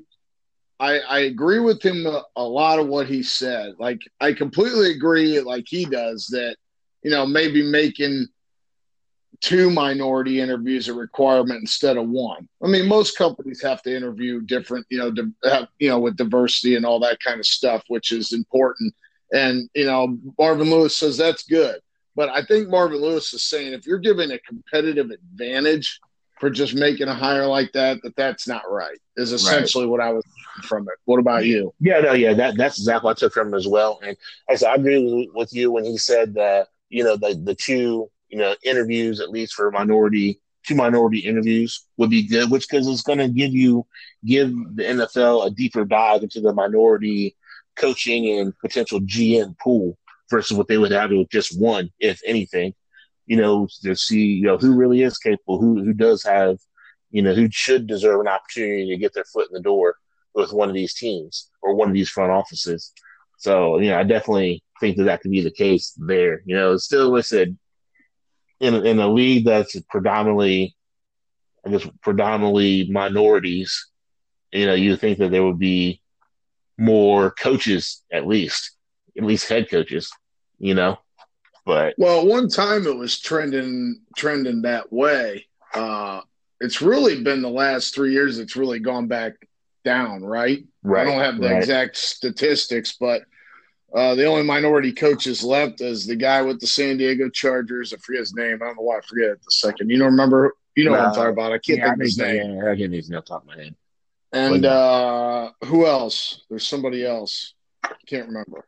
Speaker 2: I, I agree with him a, a, lot of what he said. Like I completely agree, like he does, that you know maybe making two minority interviews a requirement instead of one. I mean, most companies have to interview different, you know, to have, you know, with diversity and all that kind of stuff, which is important. And you know, Marvin Lewis says that's good, but I think Marvin Lewis is saying if you're giving a competitive advantage for just making a hire like that, that that's not right. Is essentially right. what I was from it. What about you?
Speaker 1: Yeah, no, yeah, that that's exactly what I took from him as well. And I said I agree with you when he said that you know the the two you know interviews at least for minority two minority interviews would be good, which because it's going to give you give the NFL a deeper dive into the minority coaching and potential GM pool versus what they would have with just one, if anything you know, to see, you know, who really is capable, who who does have, you know, who should deserve an opportunity to get their foot in the door with one of these teams or one of these front offices. So, you know, I definitely think that that could be the case there. You know, still, like I said, in in a league that's predominantly, I guess, predominantly minorities, you know, you think that there would be more coaches, at least, at least head coaches, you know. But
Speaker 2: well, one time it was trending trending that way. Uh, it's really been the last three years. It's really gone back down, right?
Speaker 1: Right.
Speaker 2: I don't have the
Speaker 1: right.
Speaker 2: exact statistics, but uh, the only minority coaches left is the guy with the San Diego Chargers. I forget his name. I don't know why I forget it the second. You don't remember? You know what I'm talking about. I can't yeah, think of his name.
Speaker 1: I can't even top of my head.
Speaker 2: And uh, who else? There's somebody else. I can't remember.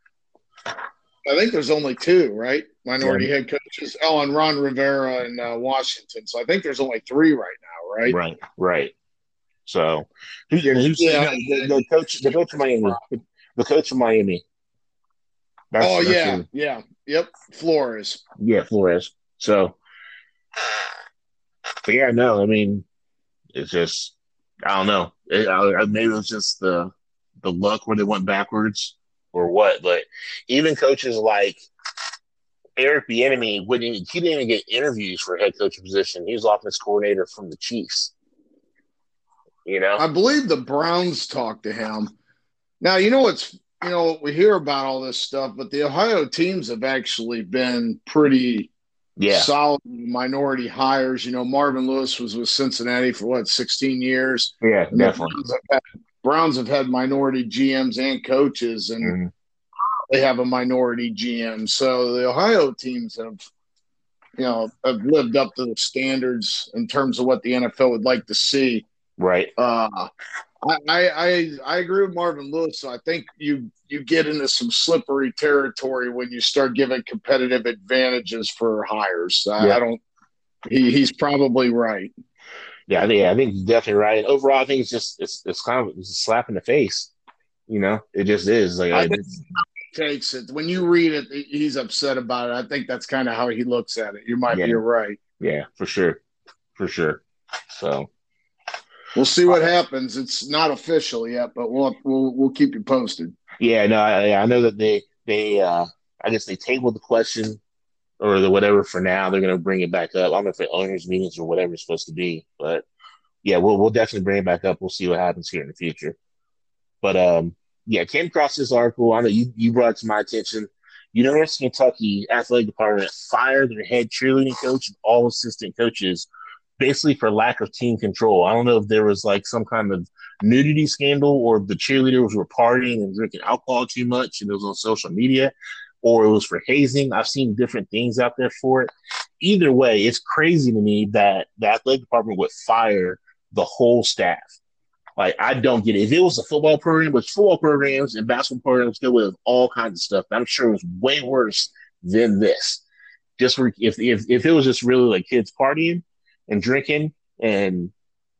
Speaker 2: I think there's only two, right? Minority yeah. head coaches. Oh, and Ron Rivera in uh, Washington. So I think there's only three right now, right?
Speaker 1: Right, right. So who's, who's yeah. the, the, coach? The coach of Miami. The coach of Miami.
Speaker 2: That's, oh that's yeah, yeah, yep. Flores.
Speaker 1: Yeah, Flores. So, but yeah, no, I mean, it's just I don't know. It, I, maybe it's just the the luck where they went backwards or what. But even coaches like Eric Bieniemy wouldn't he didn't even get interviews for head coach position. He was offense coordinator from the Chiefs. You know,
Speaker 2: I believe the Browns talked to him. Now you know what's you know we hear about all this stuff, but the Ohio teams have actually been pretty
Speaker 1: yeah.
Speaker 2: solid minority hires. You know, Marvin Lewis was with Cincinnati for what sixteen years.
Speaker 1: Yeah, definitely.
Speaker 2: Browns have had minority GMs and coaches, and mm-hmm. they have a minority GM. So the Ohio teams have you know have lived up to the standards in terms of what the NFL would like to see.
Speaker 1: Right.
Speaker 2: Uh, I, I I agree with Marvin Lewis. So I think you you get into some slippery territory when you start giving competitive advantages for hires. I, yeah. I don't. He, he's probably right.
Speaker 1: Yeah, yeah, I think he's definitely right. Overall, I think it's just it's it's kind of it's a slap in the face. You know, it just is like I
Speaker 2: takes it when you read it. He's upset about it. I think that's kind of how he looks at it. You might yeah. be right.
Speaker 1: Yeah, for sure, for sure. So
Speaker 2: We'll see what happens. It's not official yet, but we'll we'll we'll keep you posted.
Speaker 1: Yeah, no, I, I know that they they uh I guess they tabled the question or the whatever for now. They're gonna bring it back up. I don't know if the owners meetings or whatever it's supposed to be, but yeah, we'll we'll definitely bring it back up. We'll see what happens here in the future. But um, yeah, came across this article. I know you you brought it to my attention. University of Kentucky athletic department fired their head cheerleading coach and all assistant coaches basically for lack of team control. I don't know if there was like some kind of nudity scandal or the cheerleaders were partying and drinking alcohol too much and it was on social media or it was for hazing. I've seen different things out there for it. Either way, it's crazy to me that the athletic department would fire the whole staff. Like I don't get it. If it was a football program, which football programs and basketball programs go with all kinds of stuff, I'm sure it was way worse than this. Just for, if if if it was just really like kids partying, and drinking and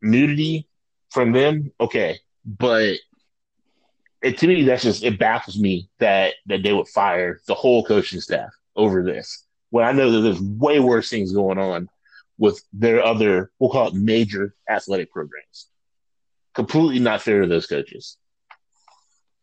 Speaker 1: nudity from them, okay. But it to me that's just it baffles me that that they would fire the whole coaching staff over this. When I know that there's way worse things going on with their other we'll call it major athletic programs. Completely not fair to those coaches.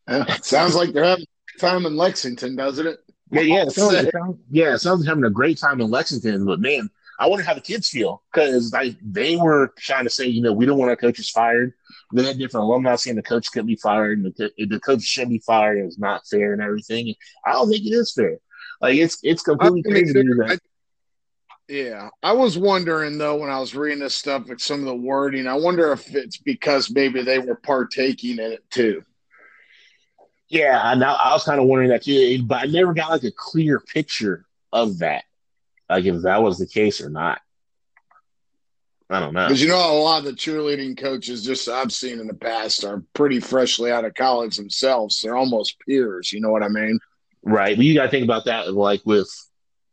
Speaker 2: Yeah, sounds like they're having time in Lexington, doesn't it?
Speaker 1: Yeah, yeah, it sounds, yeah, it sounds like having a great time in Lexington, but man, I wonder how the kids feel because like they were trying to say, you know, we don't want our coaches fired. They had different alumni saying the coach could be fired and the, the coach should be fired. It's not fair and everything. I don't think it is fair. Like it's it's completely crazy to do that.
Speaker 2: Yeah, I was wondering though when I was reading this stuff with some of the wording. I wonder if it's because maybe they were partaking in it too.
Speaker 1: Yeah, I, I was kind of wondering that too, but I never got like a clear picture of that like if that was the case or not. I don't know.
Speaker 2: Because you know, a lot of the cheerleading coaches, just I've seen in the past, are pretty freshly out of college themselves. They're almost peers. You know what I mean?
Speaker 1: Right. Well, you got to think about that, like with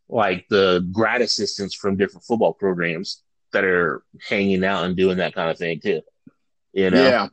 Speaker 1: like the grad assistants from different football programs that are hanging out and doing that kind of thing too. You know?
Speaker 2: Yeah.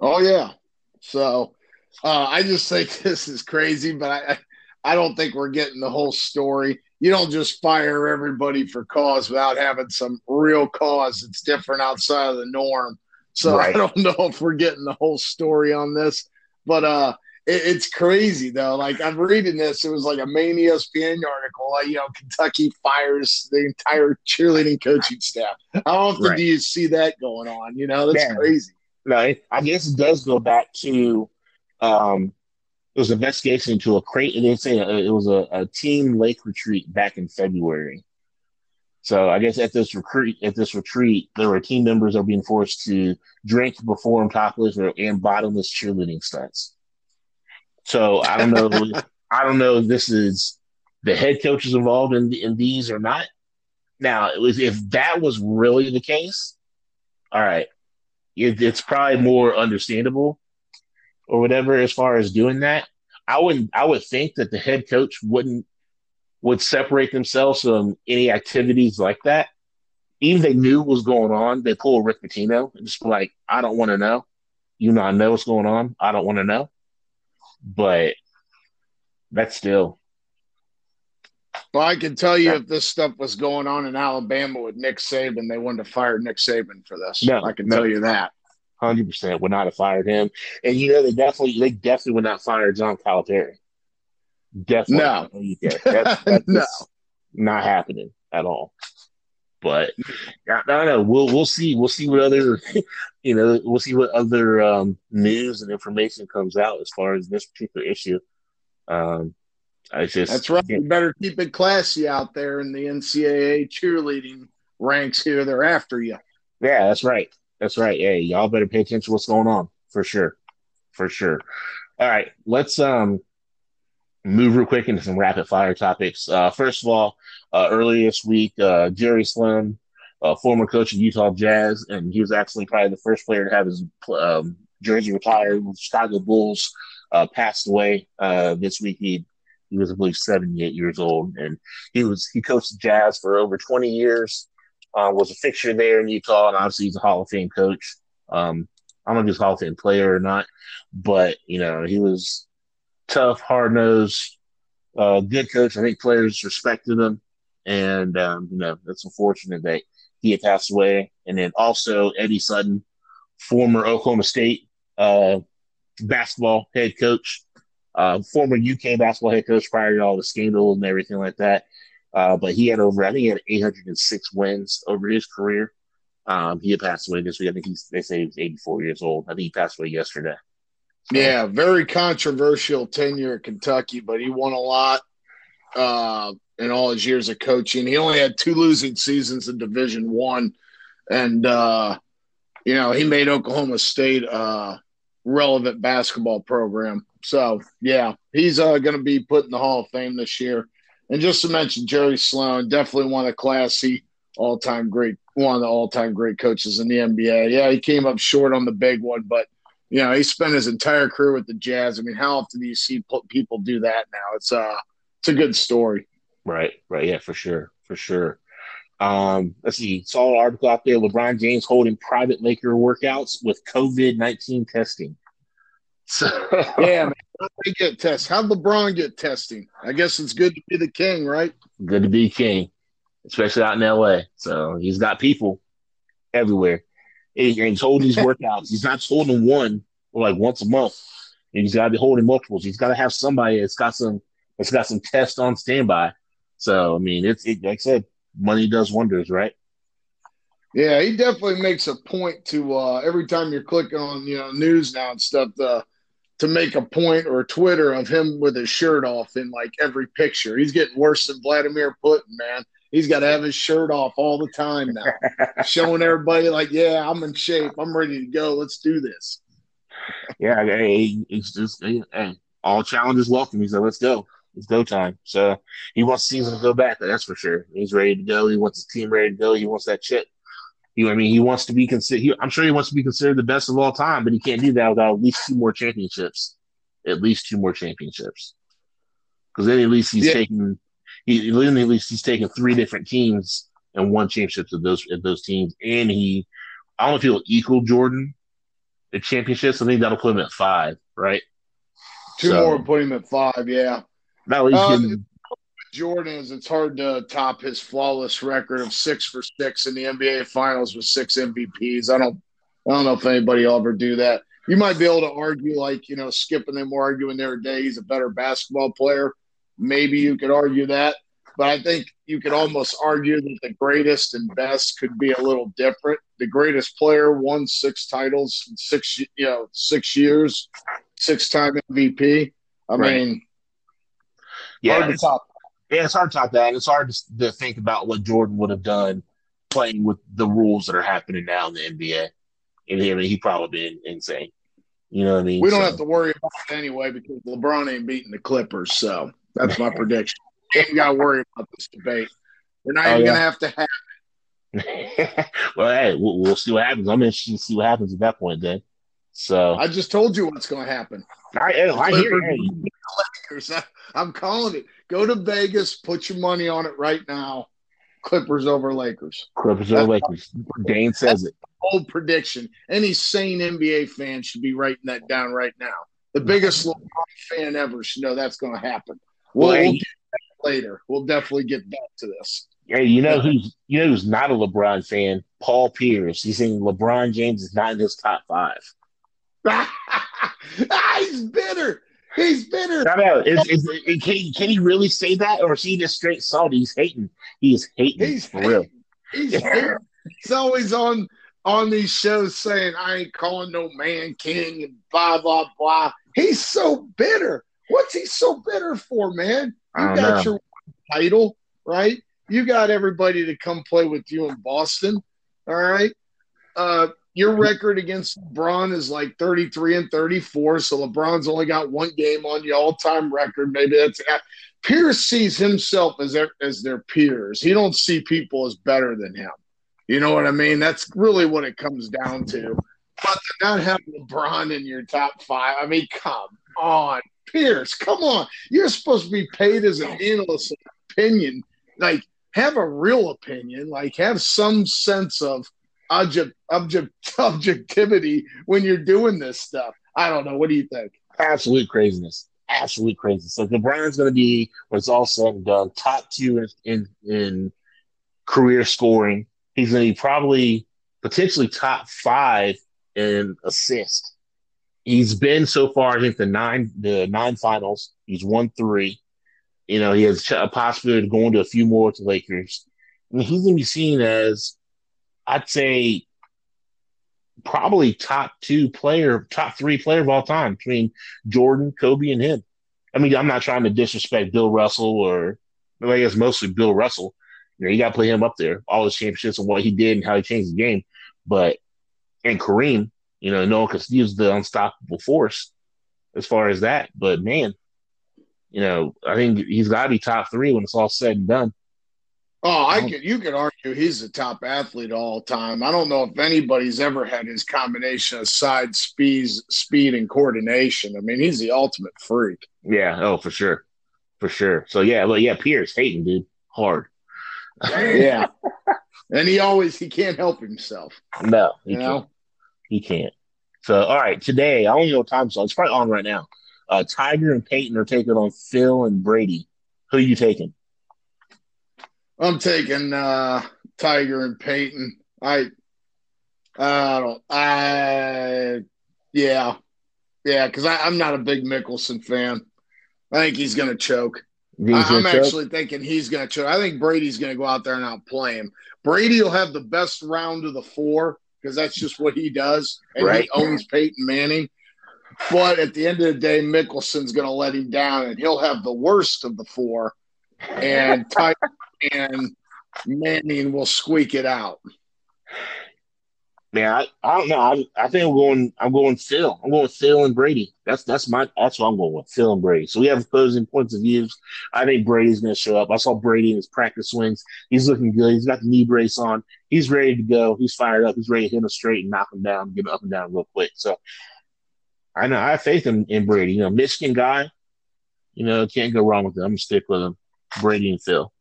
Speaker 2: Oh yeah. So uh, I just think this is crazy, but I I don't think we're getting the whole story you don't just fire everybody for cause without having some real cause that's different outside of the norm. So right. I don't know if we're getting the whole story on this, but uh, it, it's crazy though. Like I'm reading this, it was like a main ESPN article. Like you know, Kentucky fires the entire cheerleading coaching staff. How often right. do you see that going on? You know, that's crazy.
Speaker 1: Right. I guess it does go back to um, it was an investigation into a crate. They say uh, it was a, a team lake retreat back in February. So I guess at this recruit at this retreat, there were team members that were being forced to drink, perform topless or and bottomless cheerleading stunts. So I don't know. I don't know if this is the head coaches involved in in these or not. Now, was, if that was really the case, all right, it, it's probably more understandable or whatever as far as doing that, I wouldn't. I would think that the head coach wouldn't would separate themselves from any activities like that. Even if they knew what was going on, they pull Rick Pitino and just be like, I don't want to know. You know, I know what's going on. I don't want to know. But that's still.
Speaker 2: Well, I can tell you if this stuff was going on in Alabama with Nick Saban, they wouldn't have fired Nick Saban for this. No, I can no. tell you that
Speaker 1: hundred percent would not have fired him. And you know they definitely they definitely would not fire John Calipari. Definitely, no, that's, that's no, not happening at all. But I, I don't know. We'll we'll see. We'll see what other you know. We'll see what other um, news and information comes out as far as this particular issue. Um, I just
Speaker 2: that's right. You better keep it classy out there in the NCAA cheerleading ranks here. They're after you.
Speaker 1: Yeah, that's right. That's right. Hey, y'all better pay attention to what's going on for sure. For sure. All right. Let's um move real quick into some rapid fire topics. Uh, first of all, uh, earlier this week, uh, Jerry Sloan, former coach of Utah Jazz, and he was actually probably the first player to have his um, jersey retired with Chicago Bulls, uh, passed away uh, this week. He he was, I believe, 78 years old, and he was he coached Jazz for over 20 years. Uh, was a fixture there in Utah, and obviously he's a Hall of Fame coach. Um, I don't know if he's a Hall of Fame player or not, but you know he was tough, hard nosed, uh, good coach. I think players respected him, and um, you know it's unfortunate that he had passed away. And then also Eddie Sutton, former Oklahoma State uh, basketball head coach, uh, former UK basketball head coach prior to all the scandals and everything like that. Uh, but he had over, I think he had 806 wins over his career. Um, he had passed away this week. I think he's, they say he was 84 years old. I think he passed away yesterday.
Speaker 2: Yeah, very controversial tenure at Kentucky, but he won a lot uh, in all his years of coaching. He only had two losing seasons in Division One, and uh, you know he made Oklahoma State a relevant basketball program. So yeah, he's uh, going to be put in the Hall of Fame this year. And just to mention Jerry Sloan, definitely one of classy, all-time great, one of the all-time great coaches in the NBA. Yeah, he came up short on the big one, but you know, he spent his entire career with the Jazz. I mean, how often do you see people do that now? It's uh it's a good story.
Speaker 1: Right, right, yeah, for sure, for sure. Um, let's see, saw an article out there. LeBron James holding private Laker workouts with COVID nineteen testing.
Speaker 2: So yeah, man, how they get tested? How'd LeBron get testing? I guess it's good to be the king, right?
Speaker 1: Good to be king, especially out in LA. So he's got people everywhere and he's holding these workouts. He's not holding one like once a month. And he's got to be holding multiples. He's got to have somebody that's got some that's got some tests on standby. So I mean, it's it, like I said, money does wonders, right?
Speaker 2: Yeah, he definitely makes a point to uh, every time you're clicking on you know news now and stuff to to make a point or a Twitter of him with his shirt off in like every picture. He's getting worse than Vladimir Putin, man. He's got to have his shirt off all the time now, showing everybody like, "Yeah, I'm in shape. I'm ready to go. Let's do this."
Speaker 1: yeah, hey, it's just hey, all challenges welcome. He said, "Let's go. It's go time." So he wants season to go back. That's for sure. He's ready to go. He wants his team ready to go. He wants that chip. He, I mean, he wants to be considered. I'm sure he wants to be considered the best of all time, but he can't do that without at least two more championships. At least two more championships. Because then at least he's yeah. taking he at least he's taken three different teams and won championships of those of those teams, and he I don't know if he'll equal Jordan the championships. I think that'll put him at five, right?
Speaker 2: Two so, more put him at five. Yeah.
Speaker 1: That uh,
Speaker 2: Jordan is it's hard to top his flawless record of six for six in the NBA Finals with six MVPs. I don't I don't know if anybody will ever do that. You might be able to argue like you know Skip and them were arguing their day. He's a better basketball player. Maybe you could argue that, but I think you could almost argue that the greatest and best could be a little different. The greatest player won six titles in six, you know, six years, six-time MVP. I right. mean,
Speaker 1: yeah, it's, yeah, it's hard to top that. It's hard to, to think about what Jordan would have done playing with the rules that are happening now in the NBA. And I mean, he probably been insane. You know what I mean?
Speaker 2: We don't so. have to worry about it anyway because LeBron ain't beating the Clippers. So that's my prediction. Ain't got to worry about this debate. We're not oh, even yeah. going to have to have
Speaker 1: it. well, hey, we'll, we'll, see what happens. I'm interested to see what happens at that point then. So
Speaker 2: I just told you what's going to happen.
Speaker 1: I, I hear you.
Speaker 2: I'm calling it. Go to Vegas, put your money on it right now. Clippers over Lakers.
Speaker 1: Clippers over Lakers. Dane says it.
Speaker 2: Old prediction. Any sane NBA fan should be writing that down right now. The biggest LeBron fan ever should know that's going to happen. We'll, well we'll later. We'll definitely get back to this.
Speaker 1: Hey, you know who's you know who's not a LeBron fan? Paul Pierce. He's saying LeBron James is not in his top five.
Speaker 2: he's bitter. He's bitter.
Speaker 1: I know. Is, is, is, can, he, can he really say that, or is he just straight salty? He's hating. He is hating. He's for hating. real.
Speaker 2: He's, hating. he's always on on these shows saying, "I ain't calling no man king" and blah blah blah. He's so bitter. What's he so bitter for, man? You got know. your title, right? You got everybody to come play with you in Boston. All right. Uh, your record against LeBron is like 33 and 34. So LeBron's only got one game on the all time record. Maybe that's Pierce sees himself as their, as their peers. He don't see people as better than him. You know what I mean? That's really what it comes down to. But to not have LeBron in your top five, I mean, come on, Pierce, come on. You're supposed to be paid as an analyst of opinion. Like, have a real opinion. Like, have some sense of object, object, objectivity when you're doing this stuff. I don't know. What do you think?
Speaker 1: Absolute craziness. Absolute craziness. So LeBron's going to be, when it's all said and done, top two in, in, in career scoring. He's going to be probably potentially top five in assist. He's been so far, I think the nine the nine finals. He's won three. You know, he has a possibility of going to a few more to Lakers. I mean, he's going to be seen as, I'd say, probably top two player, top three player of all time between Jordan, Kobe, and him. I mean, I'm not trying to disrespect Bill Russell or I guess mostly Bill Russell. You know, you got to play him up there, all his championships and what he did and how he changed the game. But and Kareem, you know, no one could use the unstoppable force as far as that. But man, you know, I think he's got to be top three when it's all said and done.
Speaker 2: Oh, I could. You could argue he's the top athlete all time. I don't know if anybody's ever had his combination of side speeds, speed, and coordination. I mean, he's the ultimate freak.
Speaker 1: Yeah. Oh, for sure, for sure. So yeah, well, yeah, Pierce hating, dude, hard.
Speaker 2: yeah, and he always he can't help himself.
Speaker 1: No, he you can't. He can't. So, all right, today, I don't know what time so it's probably on right now. Uh, Tiger and Peyton are taking on Phil and Brady. Who are you taking?
Speaker 2: I'm taking uh, Tiger and Peyton. I, I don't, I, yeah, yeah, because I'm not a big Mickelson fan. I think he's going to choke. I, am actually thinking he's going to choke. I think Brady's going to go out there and outplay him. Brady will have the best round of the four because that's just what he does, and right. he owns Peyton Manning. But at the end of the day, Mickelson's going to let him down, and he'll have the worst of the four, and Ty- and Manning will squeak it out.
Speaker 1: Man, I, I don't know. I, I think I'm going. I'm going Phil. I'm going Phil and Brady. That's that's my. That's what I'm going with. Phil and Brady. So we have opposing points of views. I think Brady's going to show up. I saw Brady in his practice swings. He's looking good. He's got the knee brace on. He's ready to go. He's fired up. He's ready to hit him straight and knock him down, get him up and down real quick. So I know I have faith in, in Brady. You know, Michigan guy. You know, can't go wrong with him. I'm gonna stick with him. Brady and Phil.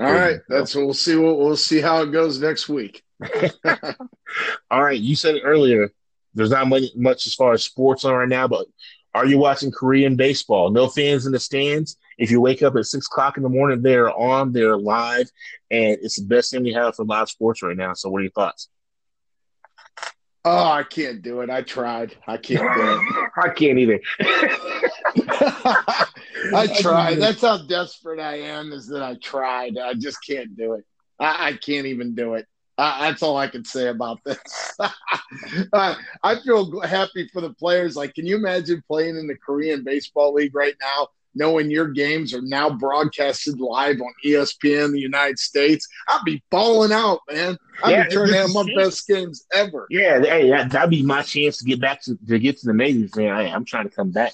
Speaker 2: All right, that's we'll see. What we'll see how it goes next week.
Speaker 1: All right, you said it earlier there's not much, much as far as sports on right now, but are you watching Korean baseball? No fans in the stands. If you wake up at six o'clock in the morning, they're on, they're live, and it's the best thing we have for live sports right now. So, what are your thoughts?
Speaker 2: Oh, I can't do it. I tried. I can't do it.
Speaker 1: I can't either.
Speaker 2: I tried. That's how desperate I am. Is that I tried. I just can't do it. I, I can't even do it. Uh, that's all I can say about this. uh, I feel happy for the players. Like, can you imagine playing in the Korean Baseball League right now, knowing your games are now broadcasted live on ESPN, the United States? I'd be falling out, man. I'd yeah, be turning out my best games ever.
Speaker 1: Yeah, hey, that, would be my chance to get back to, to get to the majors, man. I, I'm trying to come back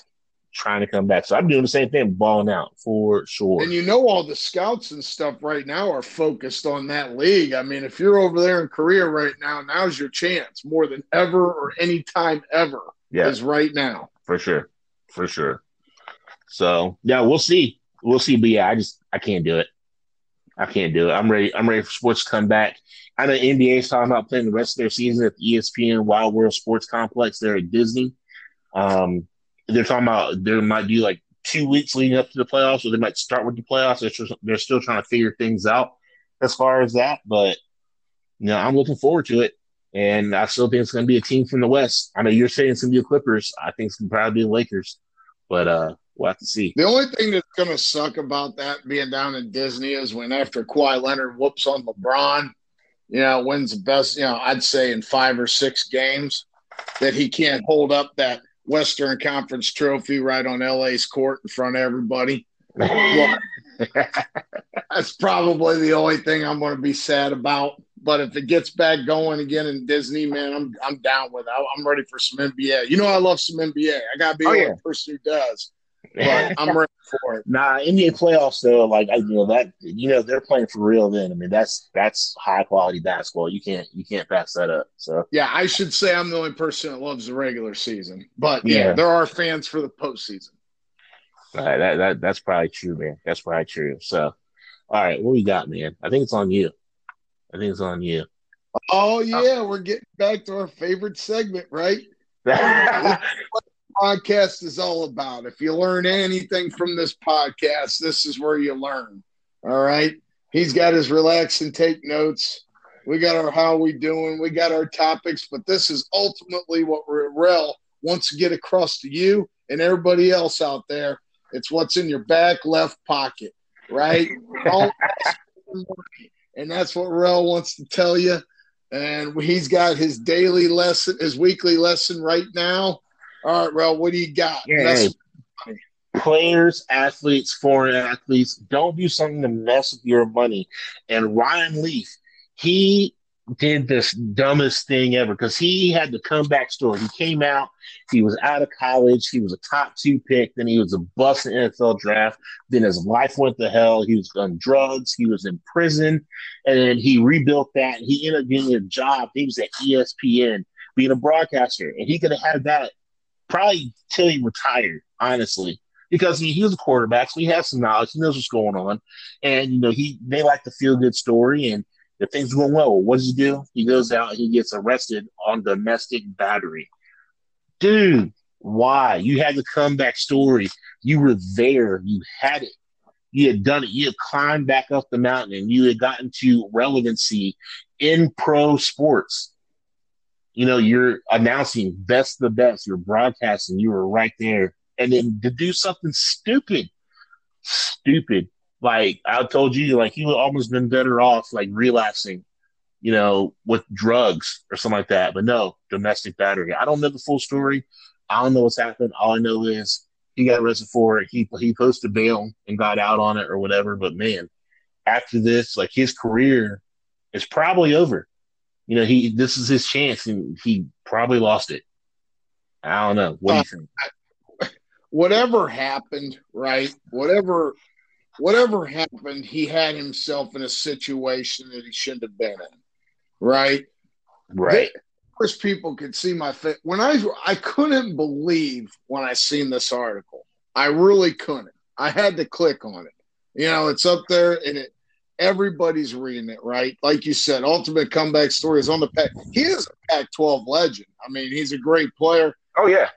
Speaker 1: trying to come back. So I'm doing the same thing, balling out for sure.
Speaker 2: And you know, all the scouts and stuff right now are focused on that league. I mean, if you're over there in Korea right now, now's your chance more than ever or any time ever. Yeah. Is right now.
Speaker 1: For sure. For sure. So yeah, we'll see. We'll see. But yeah, I just I can't do it. I can't do it. I'm ready. I'm ready for sports to come back. I know NBA is talking about playing the rest of their season at the ESPN Wide World Sports Complex there at Disney. Um, they're talking about there might be like two weeks leading up to the playoffs, or they might start with the playoffs. They're, just, they're still trying to figure things out as far as that. But you know, I'm looking forward to it, and I still think it's going to be a team from the West. I know you're saying it's going to be the Clippers. I think it's going to probably be the Lakers, but uh, we'll have to see.
Speaker 2: The only thing that's going to suck about that being down in Disney is when after Kawhi Leonard whoops on LeBron, you know, wins the best. You know, I'd say in five or six games that he can't hold up that Western Conference trophy right on LA's court in front of everybody. that's probably the only thing I'm going to be sad about. but if it gets back going again in Disney, man, I'm I'm down with it. I'm ready for some NBA. You know, I love some NBA. I gotta be oh, the yeah. person who does. But I'm ready for it.
Speaker 1: Nah, NBA playoffs though, like I, you know that you know they're playing for real. Then I mean that's that's high quality basketball. You can't you can't pass that up. So
Speaker 2: yeah, I should say I'm the only person that loves the regular season, but yeah, yeah there are fans for the postseason.
Speaker 1: Right, that, that that's probably true, man. That's probably true. So, all right, what we got, man? I think it's on you. I think it's on you.
Speaker 2: Oh yeah, we're getting back to our favorite segment, right? podcast is all about. If you learn anything from this podcast, this is where you learn. All right. He's got his relax and take notes. We got our how we doing. We got our topics, but this is ultimately what Rel wants to get across to you and everybody else out there it's what's in your back left pocket, right? and that's what Rel wants to tell you. And he's got his daily lesson, his weekly lesson right now. All right, Rel, what do you got?
Speaker 1: Yeah, players, athletes, foreign athletes, don't do something to mess with your money. And Ryan Leaf, he did this dumbest thing ever because he had the comeback story. He came out, he was out of college, he was a top two pick, then he was a bust in the NFL draft. Then his life went to hell. He was on drugs, he was in prison, and then he rebuilt that. He ended up getting a job. He was at ESPN being a broadcaster, and he could have had that probably till he retired, honestly. Because he, he was a quarterback, so he has some knowledge. He knows what's going on, and you know he they like the feel good story, and if things going well, what does he do? He goes out, and he gets arrested on domestic battery. Dude, why? You had the comeback story. You were there. You had it. You had done it. You had climbed back up the mountain and you had gotten to relevancy in pro sports. You know, you're announcing best the best. You're broadcasting. You were right there. And then to do something stupid, stupid like I told you, like he would almost been better off like relapsing, you know, with drugs or something like that. But no, domestic battery. I don't know the full story. I don't know what's happened. All I know is he got arrested for it. He he posted bail and got out on it or whatever. But man, after this, like his career is probably over. You know, he this is his chance and he probably lost it. I don't know. What do you uh, think?
Speaker 2: Whatever happened, right? Whatever whatever happened, he had himself in a situation that he shouldn't have been in. Right.
Speaker 1: Right. They,
Speaker 2: of course, people could see my face when I I couldn't believe when I seen this article. I really couldn't. I had to click on it. You know, it's up there and it everybody's reading it, right? Like you said, ultimate comeback story is on the pack. He is a Pac 12 legend. I mean, he's a great player.
Speaker 1: Oh, yeah.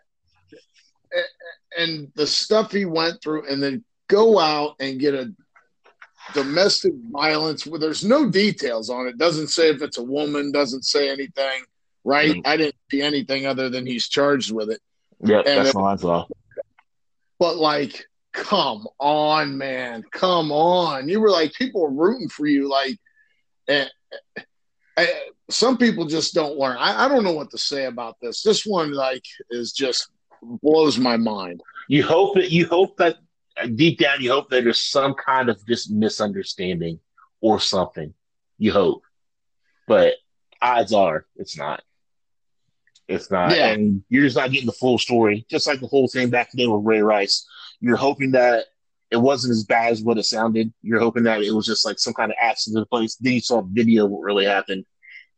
Speaker 2: And the stuff he went through, and then go out and get a domestic violence where there's no details on it. Doesn't say if it's a woman, doesn't say anything, right? Mm-hmm. I didn't see anything other than he's charged with it.
Speaker 1: Yeah, and that's all I saw.
Speaker 2: But like, come on, man, come on. You were like people were rooting for you, like and, eh, eh, some people just don't learn. I, I don't know what to say about this. This one like is just blows my mind.
Speaker 1: You hope that you hope that deep down, you hope that there's some kind of just misunderstanding or something. You hope, but odds are it's not. It's not, yeah. and you're just not getting the full story. Just like the whole thing back then with Ray Rice, you're hoping that it wasn't as bad as what it sounded. You're hoping that it was just like some kind of accident place. Then you saw video what really happened,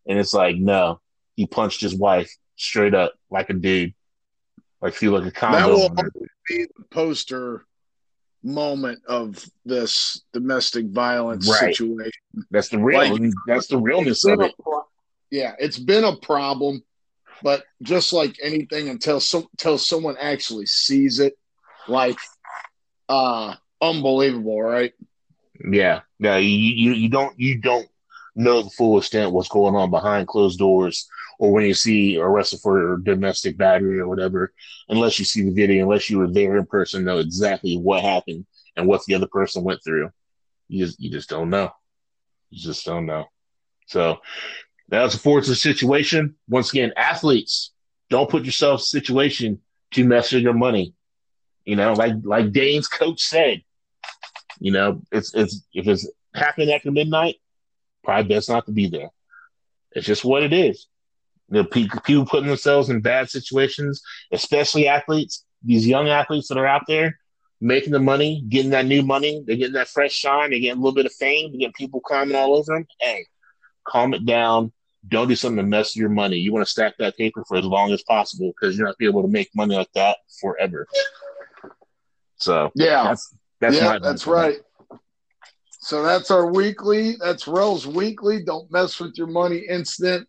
Speaker 1: and it's like no, he punched his wife straight up like a dude, like feel like a condo. That will
Speaker 2: be the poster moment of this domestic violence right. situation.
Speaker 1: That's the real. Like, that's the realness of it. Pro-
Speaker 2: yeah, it's been a problem, but just like anything, until so, until someone actually sees it, like, uh, unbelievable, right?
Speaker 1: Yeah, yeah. You you, you don't you don't know the full extent what's going on behind closed doors or when you see arrested for domestic battery or whatever, unless you see the video, unless you were there in person, know exactly what happened and what the other person went through. You just, you just don't know. You just don't know. So that was a fortunate situation. Once again, athletes, don't put yourself in a situation to mess with your money. You know, like like Dane's coach said, you know, it's it's if it's happening after midnight, probably best not to be there. It's just what it is. You know, people putting themselves in bad situations, especially athletes, these young athletes that are out there making the money, getting that new money, they're getting that fresh shine, they're getting a little bit of fame, they're getting people climbing all over them. Hey, calm it down. Don't do something to mess your money. You want to stack that paper for as long as possible because you're not be able to make money like that forever. So
Speaker 2: yeah, that's that's yeah, that's right. So that's our weekly. That's Rel's weekly. Don't mess with your money incident.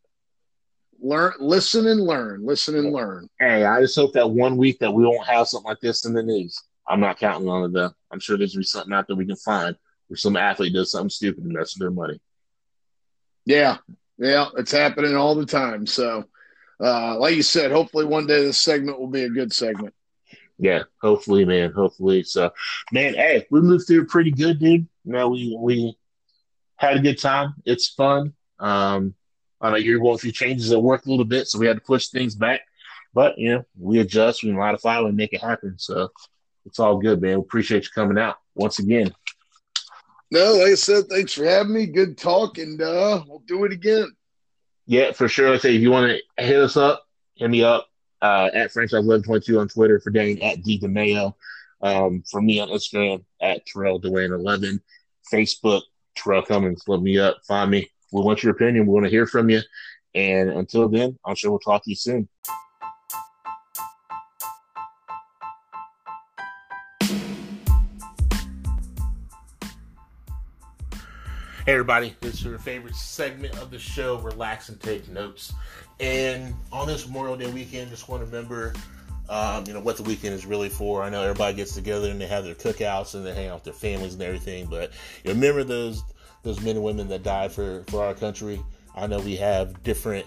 Speaker 2: Learn, listen, and learn. Listen and learn.
Speaker 1: Hey, I just hope that one week that we won't have something like this in the news. I'm not counting on it though. I'm sure there's be something out there we can find where some athlete does something stupid and messes their money.
Speaker 2: Yeah, yeah, it's happening all the time. So, uh, like you said, hopefully one day this segment will be a good segment.
Speaker 1: Yeah, hopefully, man. Hopefully. So, man, hey, we moved through pretty good, dude. You know, we we had a good time. It's fun. Um, I know you're going through changes at work a little bit, so we had to push things back. But you know, we adjust, we modify, we make it happen. So it's all good, man. We appreciate you coming out once again.
Speaker 2: No, like I said, thanks for having me. Good talk, and uh, we'll do it again.
Speaker 1: Yeah, for sure. Like I say, if you want to hit us up, hit me up uh, at franchise eleven twenty two on Twitter for Dane at D DeMayo. Um, for me on Instagram at Terrell Dwayne eleven, Facebook Terrell Cummings. Look me up, find me. We want your opinion. We want to hear from you. And until then, I'm sure we'll talk to you soon. Hey everybody, it's your favorite segment of the show, Relax and Take Notes. And on this Memorial Day weekend, just want to remember, um, you know, what the weekend is really for. I know everybody gets together and they have their cookouts and they hang out with their families and everything, but you remember those those men and women that died for for our country. I know we have different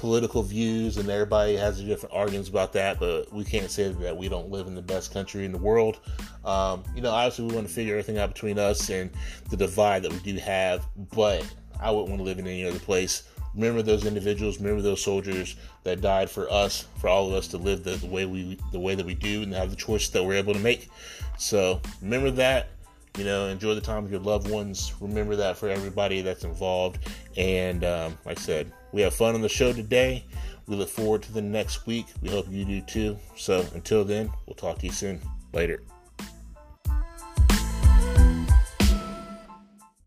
Speaker 1: political views and everybody has different arguments about that, but we can't say that we don't live in the best country in the world. Um, you know, obviously we want to figure everything out between us and the divide that we do have, but I wouldn't want to live in any other place. Remember those individuals, remember those soldiers that died for us, for all of us to live the, the way we the way that we do and have the choices that we're able to make. So remember that you know, enjoy the time with your loved ones. Remember that for everybody that's involved. And um, like I said, we have fun on the show today. We look forward to the next week. We hope you do too. So until then, we'll talk to you soon. Later.